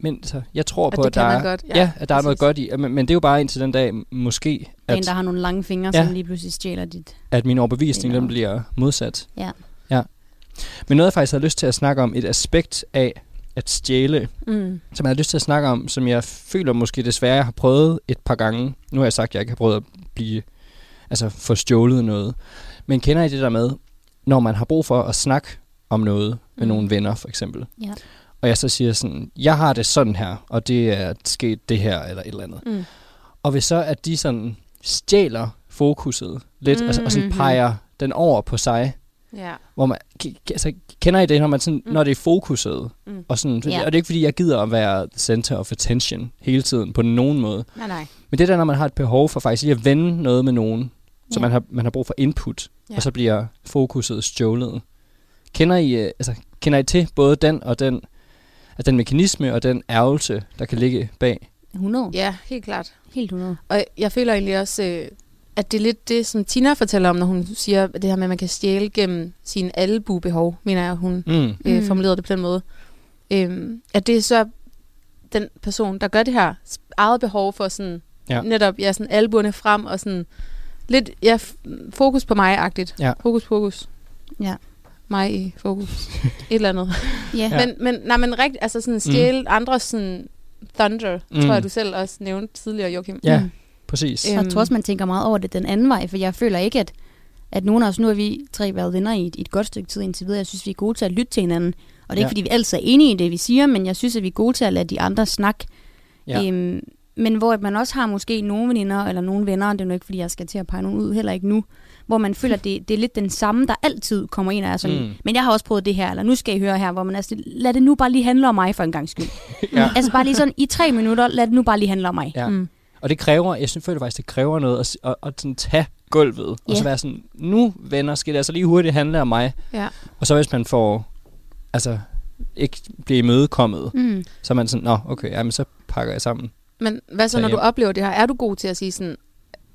men så, jeg tror Og på, at der er, godt, ja, ja, at der er noget godt i, men, men det er jo bare indtil den dag, måske, En, at, der har nogle lange fingre, Ja. som lige pludselig stjæler dit. at min overbevisning, den bliver modsat. Ja. ja. Men noget, jeg faktisk har lyst til at snakke om, et aspekt af at stjæle, Mm. som jeg har lyst til at snakke om, som jeg føler måske desværre, jeg har prøvet et par gange. Nu har jeg sagt, at jeg ikke har prøvet at blive, altså få stjålet noget. Men kender I det der med, når man har brug for at snakke om noget med Mm. nogle venner, for eksempel. Ja. Og jeg så siger sådan, jeg har det sådan her, og det er sket det her, eller et eller andet. Mm. Og hvis så, at de sådan stjæler fokuset lidt, mm, altså, og sådan Mhm. peger den over på sig, Ja. hvor man, altså, kender I det, når, man sådan, mm. Mm. når det er fokuset? Mm. Og, sådan, Ja. og det er ikke, fordi jeg gider at være center of attention hele tiden, på nogen måde. Nej, nej. Men det der, når man har et behov for faktisk lige at vende noget med nogen, så Ja. man, har, man har brug for input, ja. Og så bliver fokuset stjålet. Kender I, øh, altså, kender I til både den og den, at den mekanisme og den ærgelse, der kan ligge bag? 100. Ja, helt klart. Helt 100. Og jeg føler egentlig også, øh, at det er lidt det, som Tina fortæller om, når hun siger det her med, at man kan stjæle gennem sine albubehov, mener jeg, hun Mm. øh, Mm. formulerede det på den måde. Øhm, at det er så den person, der gør det her, eget behov for sådan, ja. netop, ja, sådan albuerne frem, og sådan lidt, ja, fokus på mig-agtigt. Ja. Fokus, fokus. Ja. Mig i fokus. Et eller andet. Ja. Ja. Men, men, nej, men rigt, altså sådan stjæle mm. andres sådan thunder, Mm. mm. tror jeg, du selv også nævnte tidligere, Joachim. Ja, Mm. præcis. Ja. Jeg tror også, man tænker meget over det den anden vej, for jeg føler ikke, at, at nogen af os, nu har vi tre været venner i et, i et godt stykke tid indtil videre, jeg synes, vi er gode til at lytte til hinanden. Og det er Ja. ikke, fordi vi altid er enige i det, vi siger, men jeg synes, at vi er gode til at lade de andre snakke. Ja. Øhm, men hvor man også har måske nogle veninder eller nogle venner, det er nu ikke, fordi jeg skal til at pege nogen ud, heller ikke nu, hvor man føler, at det, det er lidt den samme, der altid kommer ind og er sådan, Mm. mm. men jeg har også prøvet det her, eller nu skal I høre her, hvor man er sådan, lad det nu bare lige handle om mig for en gang skyld. Ja. Altså bare lige sådan, i tre minutter, lad det nu bare lige handle om mig. Ja. Mm. Og det kræver, jeg synes, føler faktisk, det kræver noget at, at, at sådan tage gulvet, og Ja. så være sådan, nu venner, skal det altså lige hurtigt handle om mig. Ja. Og så hvis man får, altså, ikke blive imødekommet, Mm. så er man sådan, nå, okay, jamen, så pakker jeg sammen. Men hvad så, når du oplever det her? Er du god til at sige sådan,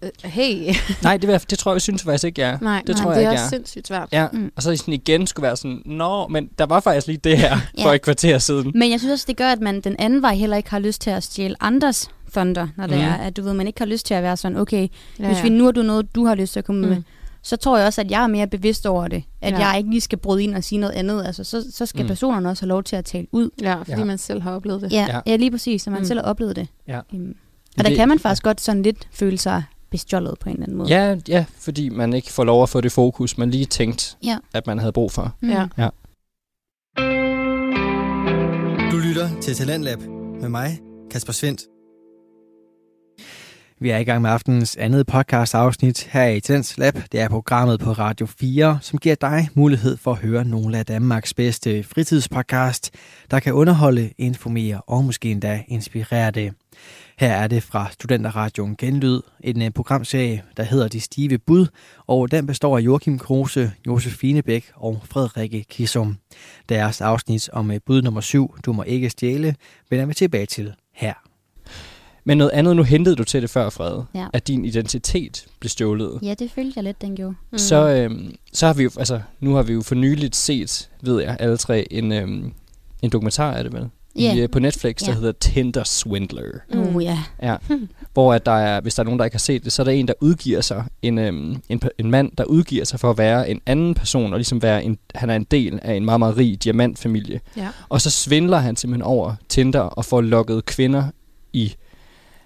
øh, hey? Nej, det, jeg, det tror jeg, jeg synes faktisk ikke, jeg er. Nej, det nej, tror det jeg er ikke, også er. sindssygt svært. Ja, Mm. og så sådan igen skulle være sådan, nå, men der var faktisk lige det her Ja. for et kvarter siden. Men jeg synes også, det gør, at man den anden vej heller ikke har lyst til at stjæle andres thunder, når det Mhm. er, at du ved, man ikke har lyst til at være sådan, okay, Ja, hvis vi nu er du noget, du har lyst til at komme Mm. med, så tror jeg også, at jeg er mere bevidst over det. At Ja. jeg ikke lige skal bryde ind og sige noget andet. Altså, så, så skal Mm. mm. personerne også have lov til at tale ud. Ja, fordi Ja. ja. man selv har oplevet det. Ja, Ja. ja. ja lige præcis, så man Mm. mm. selv har oplevet det. Ja. Um, og der det- kan man faktisk godt sådan lidt føle sig bestjålet på en eller anden måde. Ja, ja, fordi man ikke får lov at få det fokus, man lige tænkt, Ja. at man havde brug for. Mm. Ja. Du lytter til Talentlab med mig, Kasper Svendt. Vi er i gang med aftenens andet podcast afsnit her i Tens Lab. Det er programmet på Radio 4, som giver dig mulighed for at høre nogle af Danmarks bedste fritidspodcast, der kan underholde, informere og måske endda inspirere det. Her er det fra Studenterradioen Genlyd, en øh, programserie, der hedder De Stive Bud, og den består af Joachim Kruse, Josefine Bæk og Frederikke Kissum. Deres afsnit om øh, bud nummer 7, Du må ikke stjæle, vender vi tilbage til her. Men noget andet, nu hentede du til det før, Fred, Ja. at din identitet blev stjålet. Ja, det følte jeg lidt, den gjorde. Mm. Så, øhm, så har vi jo, altså, nu har vi jo for nyligt set, ved jeg, alle tre, en, øhm, en dokumentar er det vel? Ja. I, øh, på Netflix, der Ja. hedder Tinder Swindler. Mm. Uh, ja. Ja. Hvor at der er, hvis der er nogen, der ikke har set det, så er der en, der udgiver sig, en, øhm, en, en mand, der udgiver sig for at være en anden person, og ligesom være en, han er en del af en meget, meget rig diamantfamilie. Ja. Og så svindler han simpelthen over Tinder og får lukket kvinder i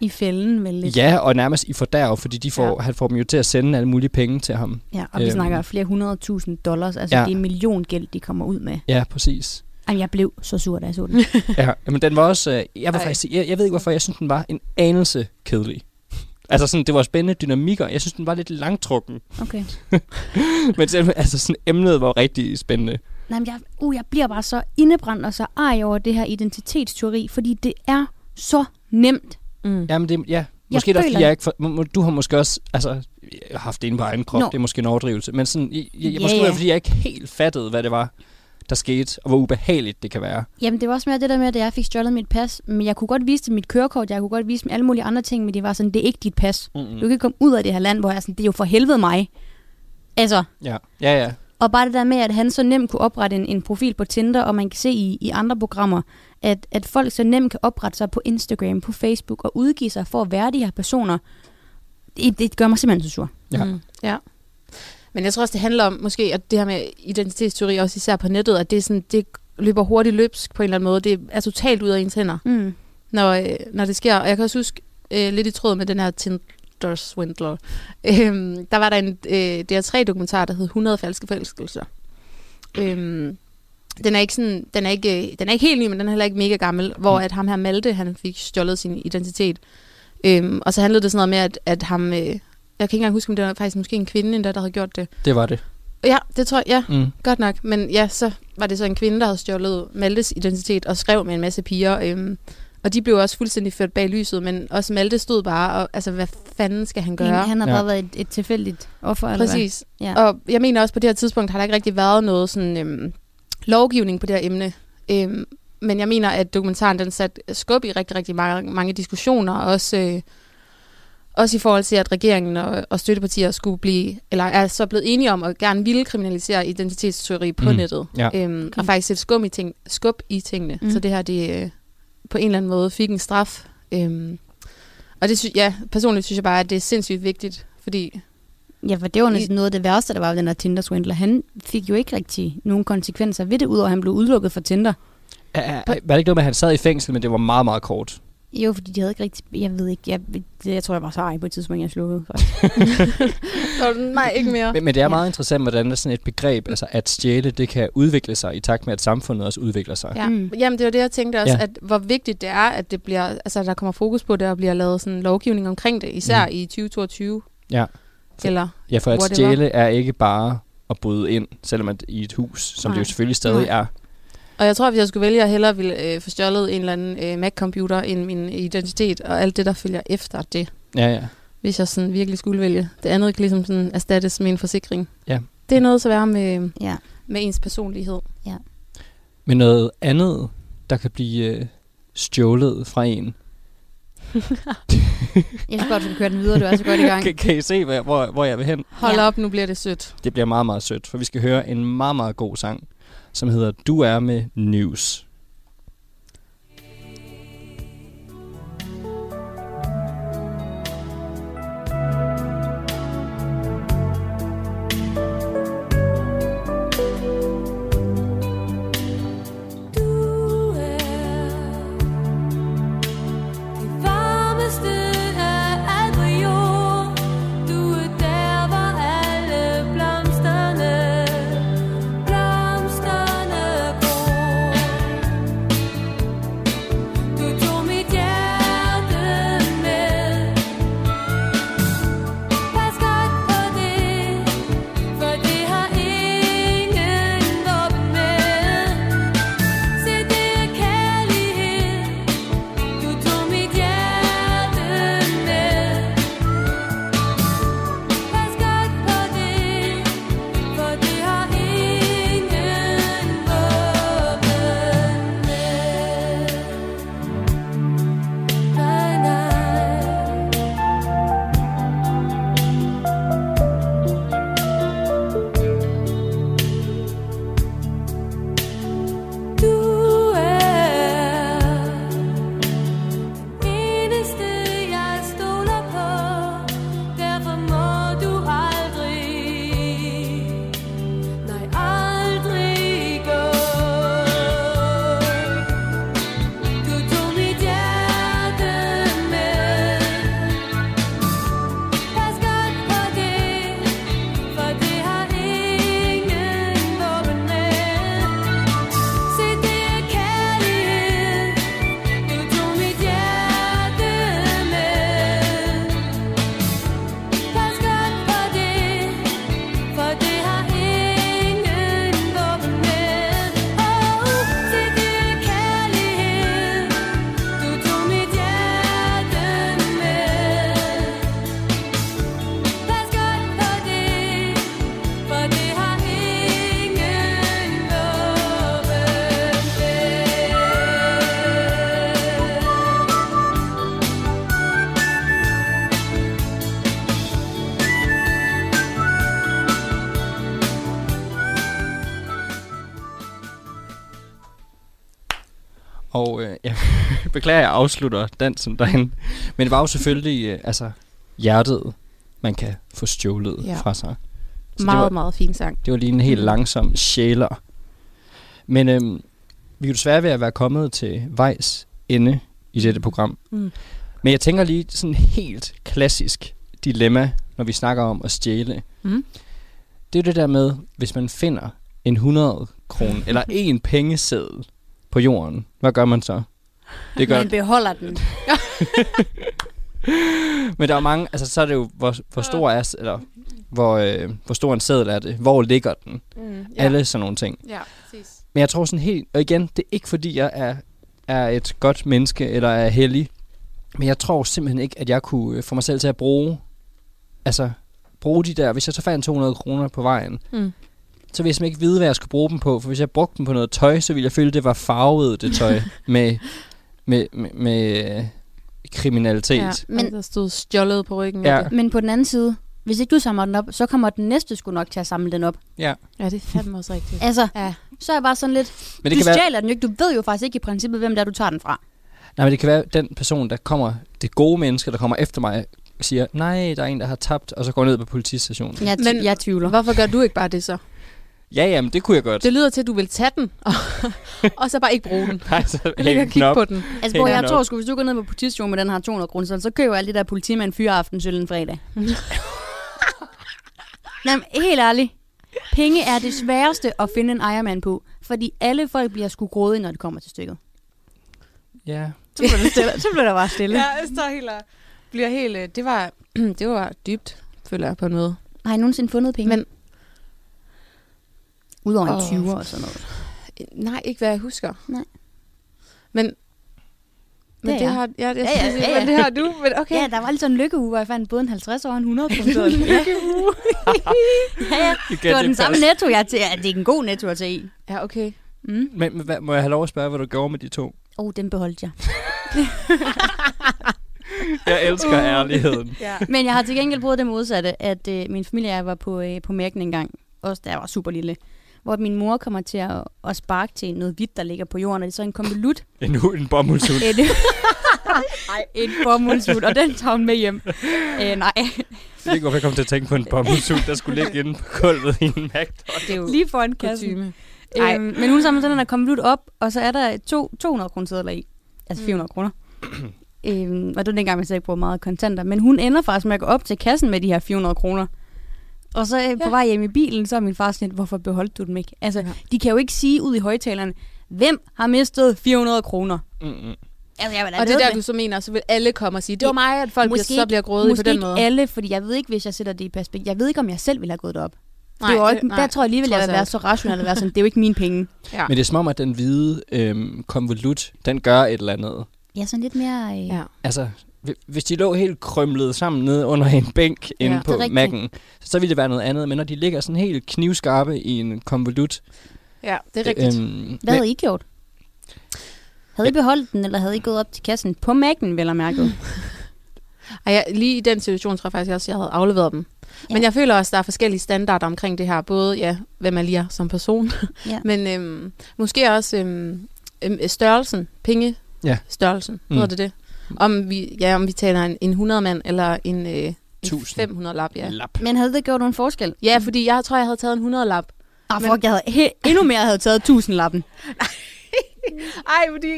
I fælden vel lidt. Ja, og nærmest i fordærv, fordi de får, Ja. han får dem jo til at sende alle mulige penge til ham. ja og vi Øhm. snakker flere hundredtusind dollars. Altså, Ja. det er milliongæld, de kommer ud med. Ja, præcis. Jamen, jeg blev så sur, da jeg så den. ja, men den var også, øh, jeg Ej. faktisk jeg, jeg ved ikke hvorfor, jeg synes den var en anelse kedelig. Altså sådan, det var spændende dynamikker. Jeg synes, den var lidt langtrukken. Okay. Men selv, altså sådan, emnet var rigtig spændende. Nej, men jeg, uh, jeg bliver bare så indebrændt og så ej over det her identitetsteori, fordi det er så nemt. Mm. Jamen det, ja, måske jeg føler- jeg ikke for, må- du har måske også altså, haft det inde på egen krop, Nå. det er måske en overdrivelse, men sådan, jeg, jeg, Ja, måske var ja. det, fordi jeg ikke helt fattede, hvad det var, der skete, og hvor ubehageligt det kan være. Jamen, det var også mere det der med, at jeg fik stjålet mit pas. Men jeg kunne godt vise det mit kørekort, jeg kunne godt vise dem alle mulige andre ting, men det var sådan, det er ikke dit pas. Mm-mm. Du kan ikke komme ud af det her land, hvor jeg er sådan, det er jo for helvede mig. Altså, Ja, ja, ja. og bare det der med, at han så nemt kunne oprette en, en profil på Tinder, og man kan se i, i andre programmer, at, at folk så nemt kan oprette sig på Instagram, på Facebook og udgive sig for at være de her personer. Det, det gør mig simpelthen så sur. Ja. Mm. ja. Men jeg tror også, det handler om måske, at det her med identitetsteori, også især på nettet, at det, er sådan, det løber hurtigt løbsk på en eller anden måde. Det er totalt ud af ens hænder, Mm. når, øh, når det sker. Og jeg kan også huske, øh, lidt i tråd med den her Tinder Swindler, øh, der var der en øh, DR3-dokumentar, der hed 100 falske forelskelser. Øh, den er ikke sådan, den er ikke, den er ikke helt ny, men den er heller ikke mega gammel, hvor Mm. at ham her Malte, han fik stjålet sin identitet. Øhm, og så handlede det sådan noget med, at, at ham, øh, jeg kan ikke engang huske, om det var faktisk måske en kvinde endda, der havde gjort det. Det var det. Ja, det tror jeg, ja, Mm. godt nok. Men ja, så var det så en kvinde, der havde stjålet Maltes identitet og skrev med en masse piger. Øhm, og de blev også fuldstændig ført bag lyset, men også Malte stod bare, og altså, hvad fanden skal han gøre? Han, han har Ja. bare været et, et tilfældigt offer, eller Præcis. hvad? Ja. Og jeg mener også, på det her tidspunkt har der ikke rigtig været noget sådan, øhm, lovgivning på det her emne. Øhm, men jeg mener, at dokumentaren den satte skub i rigtig, rigtig mange, mange diskussioner, også, øh, også i forhold til, at regeringen og, og støttepartier skulle blive, eller er så blevet enige om at gerne ville kriminalisere identitetsteori på Mm. nettet. Ja. Øhm, og faktisk sætte skub i, ting, skub i tingene. Mm. Mm. Så det her, det øh, på en eller anden måde fik en straf. Øhm, og det synes, ja, personligt synes jeg bare, at det er sindssygt vigtigt, fordi Ja, for det var næsten noget af det værste, der var ved den der Tinder-swindler. Han fik jo ikke rigtig nogen konsekvenser ved det, udover at han blev udelukket fra Tinder. Ja, ja, var det ikke noget med, at han sad i fængsel, men det var meget, meget kort? Jo, fordi de havde ikke rigtig... Jeg ved ikke, jeg, det, jeg tror, jeg var så ej på et tidspunkt, jeg slukkede. Nej, ikke mere. Men, men det er Ja. meget interessant, hvordan der sådan et begreb, altså at stjæle, det kan udvikle sig i takt med, at samfundet også udvikler sig. Ja. Mm. Jamen, det var det, jeg tænkte også, Ja. at hvor vigtigt det er, at det bliver, altså, der kommer fokus på det, og bliver lavet sådan lovgivning omkring det, især mm. i 2022. Ja. Eller, Ja, for at Whatever. stjæle er ikke bare at bryde ind, selvom at i et hus, som Nej. det jo selvfølgelig stadig Nej. er. og jeg tror, at hvis jeg skulle vælge, at jeg hellere ville øh, få stjålet en eller anden øh, Mac-computer end min identitet, og alt det, der følger efter det, Ja, ja. hvis jeg sådan virkelig skulle vælge. Det andet kan ligesom sådan erstattes med en forsikring. Ja. Det er noget så værre med, Ja. med ens personlighed. Men noget andet, der kan blive øh, stjålet fra en. Jeg synes godt, du skal køre den videre, du er så godt i gang. Kan, kan I se, hvor, hvor, hvor jeg vil hen? Hold ja. op, nu bliver det sødt. Det bliver meget, meget sødt, for vi skal høre en meget, meget god sang, som hedder Du er med News. Beklager, jeg afslutter dansen derhen. Men det var jo selvfølgelig øh, altså, hjertet, man kan få stjålet Ja. fra sig. Så meget, det var, meget fin sang. det var lige en helt Mm. langsom sjæler. Men øhm, vi er jo desværre ved at være kommet til vejs ende i dette program. Mm. Men jeg tænker lige sådan helt klassisk dilemma, når vi snakker om at stjæle. Mm. Det er jo det der med, hvis man finder en 100 kron eller en pengeseddel på jorden, hvad gør man så? Det gør, Man beholder den. men der er mange, altså så er det jo, hvor, hvor stor er, eller hvor, øh, hvor stor en seddel er det? Hvor ligger den? Mm, Ja. Alle sådan nogle ting. Ja, præcis. Men jeg tror sådan helt, og igen, det er ikke fordi, jeg er, er et godt menneske, eller er heldig, men jeg tror simpelthen ikke, at jeg kunne øh, få mig selv til at bruge, altså, bruge de der, hvis jeg så fandt 200 kroner på vejen, Mm. så ville jeg simpelthen ikke vide, hvad jeg skulle bruge dem på, for hvis jeg brugte dem på noget tøj, så ville jeg føle, at det var farvet, det tøj, med, med, med, med øh, kriminalitet. Ja, Ja. men der stod stjålet på ryggen. Ja. Men på den anden side, hvis ikke du samler den op, så kommer den næste sgu nok til at samle den op. ja. ja, det er fandme også rigtigt. Altså, Ja. så er jeg bare sådan lidt, Men du det kan være, stjæler den jo ikke. Du ved jo faktisk ikke i princippet, hvem det er, du tager den fra. nej, men det kan være, den person, der kommer, det gode menneske, der kommer efter mig, siger, nej, der er en, der har tabt, og så går ned på politistationen. Jeg, Men- Men, jeg tvivler. Hvorfor gør du ikke bare det så? Ja, jamen, det kunne jeg godt. Det lyder til, at du vil tage den, og, og så bare ikke bruge den. Nej, så Jeg hæng den kigge op. på den. Altså, hvor jeg tror sgu, hvis du går ned på politistationen med den her 200 kroner, så, så køber alle det der politimand fyreaftensøl en fredag. Jamen, helt ærligt. Penge er det sværeste at finde en ejermand på, fordi alle folk bliver sgu grådige, når det kommer til stykket. Ja. Så bliver, det stille. så bliver der bare stille. Ja, jeg står helt og bliver helt... øh, Det var, det var dybt, føler jeg på en måde. Har I nogensinde fundet penge? Men Udover en Åh, 20'er og sådan noget. nej, ikke hvad jeg husker. Nej. Men, men Det det, jeg. har, ja, jeg Ja, ja, ja, ja. Men det har du. Men okay. Ja, der var lige sådan en lykkeuge, hvor jeg fandt både en 50 og en 100 kroner. lykkeuge. ja, ja. Det var den samme netto, jeg til. Ja, det er en god netto at tage i. Ja, okay. Mm. Men, men hvad, må jeg have lov at spørge, hvad du gjorde med de to? Oh, den beholdt jeg. Jeg elsker ærligheden. Ja. Men jeg har til gengæld prøvet det modsatte, at øh, min familie og jeg var på, øh, på mærken en gang, også da jeg var super lille, hvor min mor kommer til at, at sparke til noget hvidt, der ligger på jorden, og det er så en konvolut. En, en bomuldshund. Et, et bomuldshud, og den tager hun med hjem. Øh, nej, Det er ikke, hvorfor jeg kom til at tænke på en bomuldshund, der skulle ligge inde på gulvet i en er jo lige foran kassen. kutyme. Ej. Øhm, men hun samler den her konvolut op, og så er der to, 200 kroner sædler i. Altså Mm. 400 kroner. øhm, og det var dengang, man slet ikke brugte meget kontanter. Men hun ender faktisk med at gå op til kassen med de her 400 kroner. Og så øh, på Ja. vej hjem i bilen, så er min far sådan lidt, hvorfor beholdt du dem ikke? Altså, Ja. de kan jo ikke sige ud i højtalerne, hvem har mistet 400 kroner? Mm-mm. Altså, jeg Og det er der, du så mener, så vil alle komme og sige, det var mig, at folk Måske bliver, så bliver grådige Måske på den ikke måde. alle, fordi jeg ved ikke, hvis jeg sætter det i perspektiv. Jeg ved ikke, om jeg selv ville have gået derop. Nej, det var ikke, nej. der tror jeg alligevel, jeg vil være så rationel at være sådan, det er jo ikke mine penge. Ja. Men det er som om, at den hvide øhm, konvolut, den gør et eller andet. Ja, sådan lidt mere... Øh, Ja. Altså, hvis de lå helt krømlet sammen nede under en bænk ja, inde Ja, på. Mac'en, så ville det være noget andet. Men når de ligger sådan helt knivskarpe i en konvolut... ja, det er rigtigt. Øhm, Hvad havde I gjort? Havde I beholdt den, eller havde I gået op til kassen på Mac'en, vel og mærket? Ej, jeg, lige i den situation tror jeg faktisk også, jeg havde afleveret dem. Ja. Men jeg føler også, der er forskellige standarder omkring det her. Både, ja, hvem man lige er som person, Ja. men øhm, måske også øhm, øhm, størrelsen, penge Ja. størrelsen, Mm. mm. hedder det det? Om vi, ja, om vi taler en, en 100 mand eller en, øh, en 1000. 500 lap, ja. Lap. Men havde det gjort nogen forskel? Ja, fordi jeg tror, jeg havde taget en 100 lap. Ah, Men- fuck, jeg havde he- endnu mere havde taget 1000 lappen. Ej, fordi...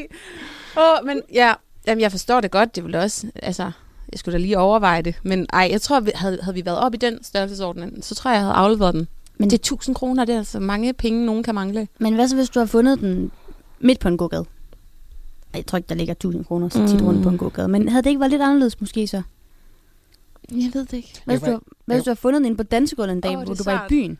Åh, men ja, jamen, jeg forstår det godt. Det ville også... Altså, jeg skulle da lige overveje det. Men ej, jeg tror, vi- havde, havde vi været op i den størrelsesorden, så tror jeg, jeg havde afleveret den. Men Men- det er 1000 kroner, det er altså mange penge, nogen kan mangle. Men hvad så, hvis du har fundet den midt på en gågade? Jeg tror ikke, der ligger 1000 kroner så tit Mm. rundt på en gågade. Men havde det ikke været lidt anderledes måske så? Jeg ved det ikke. Hvad hvis, du, hvad hvis du har fundet den inde på dansegulvet en dag, oh, hvor du var i byen?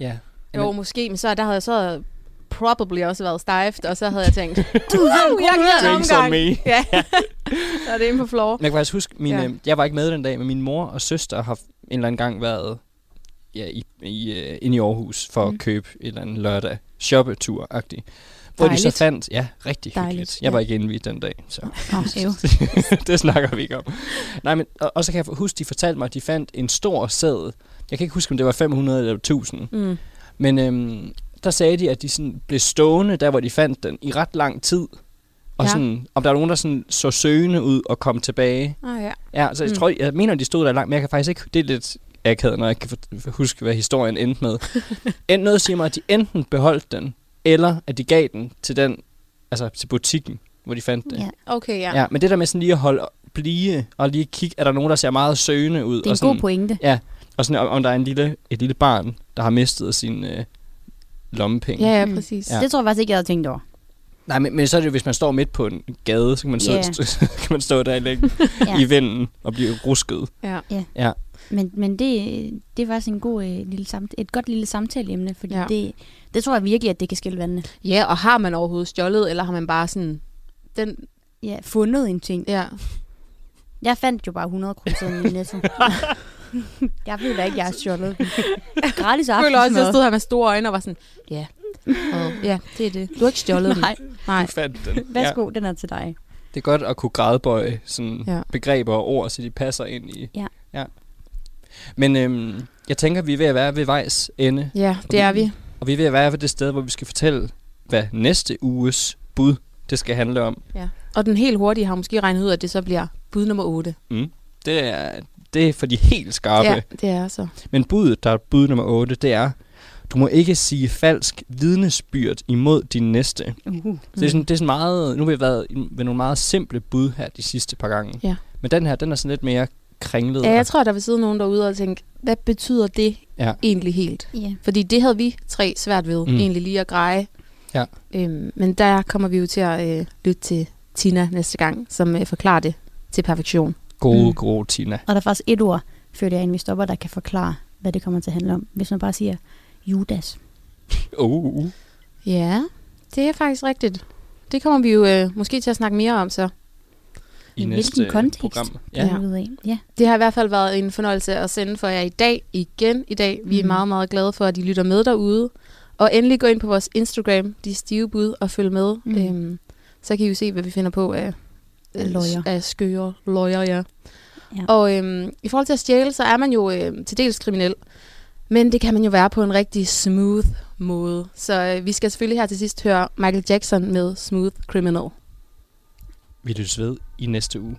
Ja. Jo, Jamen- måske, men så der havde jeg så probably også været stejft, og så havde jeg tænkt, 1000 uh, jeg giver en omgang. me. Ja, så er det inde på floor. Men jeg kan faktisk huske, min, Ja. ja. jeg var ikke med den dag, men min mor og søster har en eller anden gang været ja, i, i, uh, inde i Aarhus for mm. Mm. at købe et eller andet lørdag shoppetur-agtigt. Hvor de så fandt, ja, rigtig Dejligt, hyggeligt. Jeg ja. var ikke indvidt den dag, så Oh, det snakker vi ikke om. Nej, men og, og så kan jeg huske, de fortalte mig, at de fandt en stor sæd. Jeg kan ikke huske, om det var 500 eller 1000. Mm. Men øhm, der sagde de, at de sådan blev stående, der hvor de fandt den, i ret lang tid. Og Ja. sådan, om der er nogen, der sådan så søgende ud og kom tilbage. Ah, ja. Ja, så jeg Mm. tror, jeg mener, de stod der langt, men jeg kan faktisk ikke, det er lidt akavet, når jeg kan huske, hvad historien endte med. End noget siger mig, at de enten beholdt den, eller at de gav den til den, altså til butikken, hvor de fandt det. Ja. Okay, ja. Ja. ja men det der med sådan lige at holde blive, og lige kigge, er der nogen, der ser meget søgende ud? Det er og en sådan, god pointe. Ja, og sådan, om, om der er en lille, et lille barn, der har mistet sin øh, lommepenge. Ja, ja, Mm. præcis. Ja. Det tror jeg faktisk ikke, jeg havde tænkt over. Nej, men, men så er det jo, hvis man står midt på en gade, så kan man, så, Ja. så kan man stå der længe Ja. i vinden og blive rusket. Ja. Ja. Men, men det, det er faktisk en god, øh, lille samt, et godt lille samtaleemne, fordi Ja. ja. det, det tror jeg virkelig, at det kan skille vandene. ja, og har man overhovedet stjålet, eller har man bare sådan... Den, Ja, fundet en ting. ja. Jeg fandt jo bare 100 kroner i netto. jeg ved da ikke, jeg har stjålet. Gratis Jeg føler også, at jeg stod her med store øjne og var sådan, ja, og, ja, det er det. Du har ikke stjålet den. Nej, Nej. Du fandt den. værsgo, den er til dig. Det er godt at kunne gradbøje sådan Ja. ja. begreber og ord, så de passer ind i... Ja. ja. Men øhm, jeg tænker, vi er ved at være ved vejs ende, Ja, det er vi. og vi er ved at være ved det sted, hvor vi skal fortælle, hvad næste uges bud, det skal handle om. Og den helt hurtige har måske regnet ud, at det så bliver bud nummer 8. Det er, det er for de helt skarpe. Ja, det er så. Men budet, der er bud nummer 8, det er, du må ikke sige falsk vidnesbyrd imod din næste. Uh. Så det er sådan, det er sådan meget, nu har vi været ved nogle meget simple bud her de sidste par gange. Ja. Men den her, den er sådan lidt mere kringlet. Ja, jeg tror, der vil sidde nogen derude og tænke, hvad betyder det Ja. egentlig helt? Ja. Fordi det havde vi tre svært ved, Mm. egentlig lige at greje. Ja. Øhm, men der kommer vi jo til at øh, lytte til Tina næste gang, som øh, forklarer det til perfektion. Gode, Mm. gode Tina. Og der er faktisk et ord, før det er, inden vi stopper, der kan forklare, hvad det kommer til at handle om. Hvis man bare siger Judas. Uh. Ja, det er faktisk rigtigt. Det kommer vi jo øh, måske til at snakke mere om så. I næste kontekst? program. Ja. Ja. Det har i hvert fald været en fornøjelse at sende for jer i dag igen i dag. Vi er Mhm. meget, meget glade for, at I lytter med derude. Og endelig gå ind på vores Instagram, de stive bud, og følg med. Mhm. Øhm, så kan I jo se, hvad vi finder på af, Af løjer. af skøre løjer, ja. Ja. Og øhm, i forhold til at stjæle, så er man jo øhm, til dels kriminel. Men det kan man jo være på en rigtig smooth måde. Så øh, vi skal selvfølgelig her til sidst høre Michael Jackson med Smooth Criminal. Vi lyttes ved i næste uge.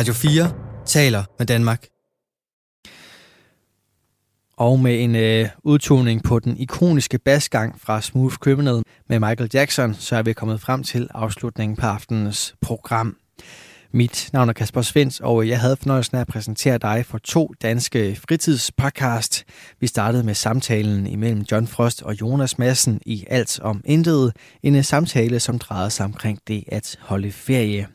Radio 4 taler med Danmark. Og med en øh, udtoning på den ikoniske basgang fra Smooth Criminal med Michael Jackson, så er vi kommet frem til afslutningen på aftenens program. Mit navn er Kasper Svens, og jeg havde fornøjelsen af at præsentere dig for to danske fritidspodcast. Vi startede med samtalen imellem John Frost og Jonas Madsen i Alt om Intet. En samtale, som drejede sig omkring det at holde ferie.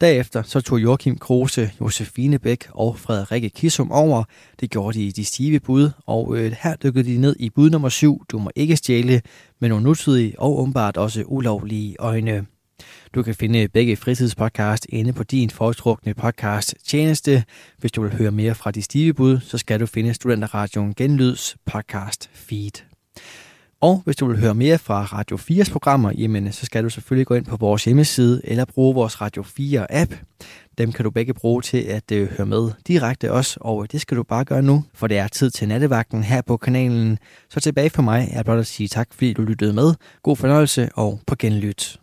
Derefter så tog Joachim Kruse, Josefine Bæk og Frederikke Kissum over. Det gjorde de i de stive bud, og øh, her dykkede de ned i bud nummer 7, du må ikke stjæle, med nogle nutidige og åbenbart også ulovlige øjne. Du kan finde begge fritidspodcast inde på din foretrukne podcast tjeneste. Hvis du vil høre mere fra de stive bud, så skal du finde Studenterradioen Genlyds podcast feed. Og hvis du vil høre mere fra Radio 4's programmer, jamen, så skal du selvfølgelig gå ind på vores hjemmeside eller bruge vores Radio 4 app. Dem kan du begge bruge til at øh, høre med direkte også, og det skal du bare gøre nu, for det er tid til nattevagten her på kanalen. Så tilbage for mig er blot at sige tak, fordi du lyttede med. God fornøjelse og på genlyt.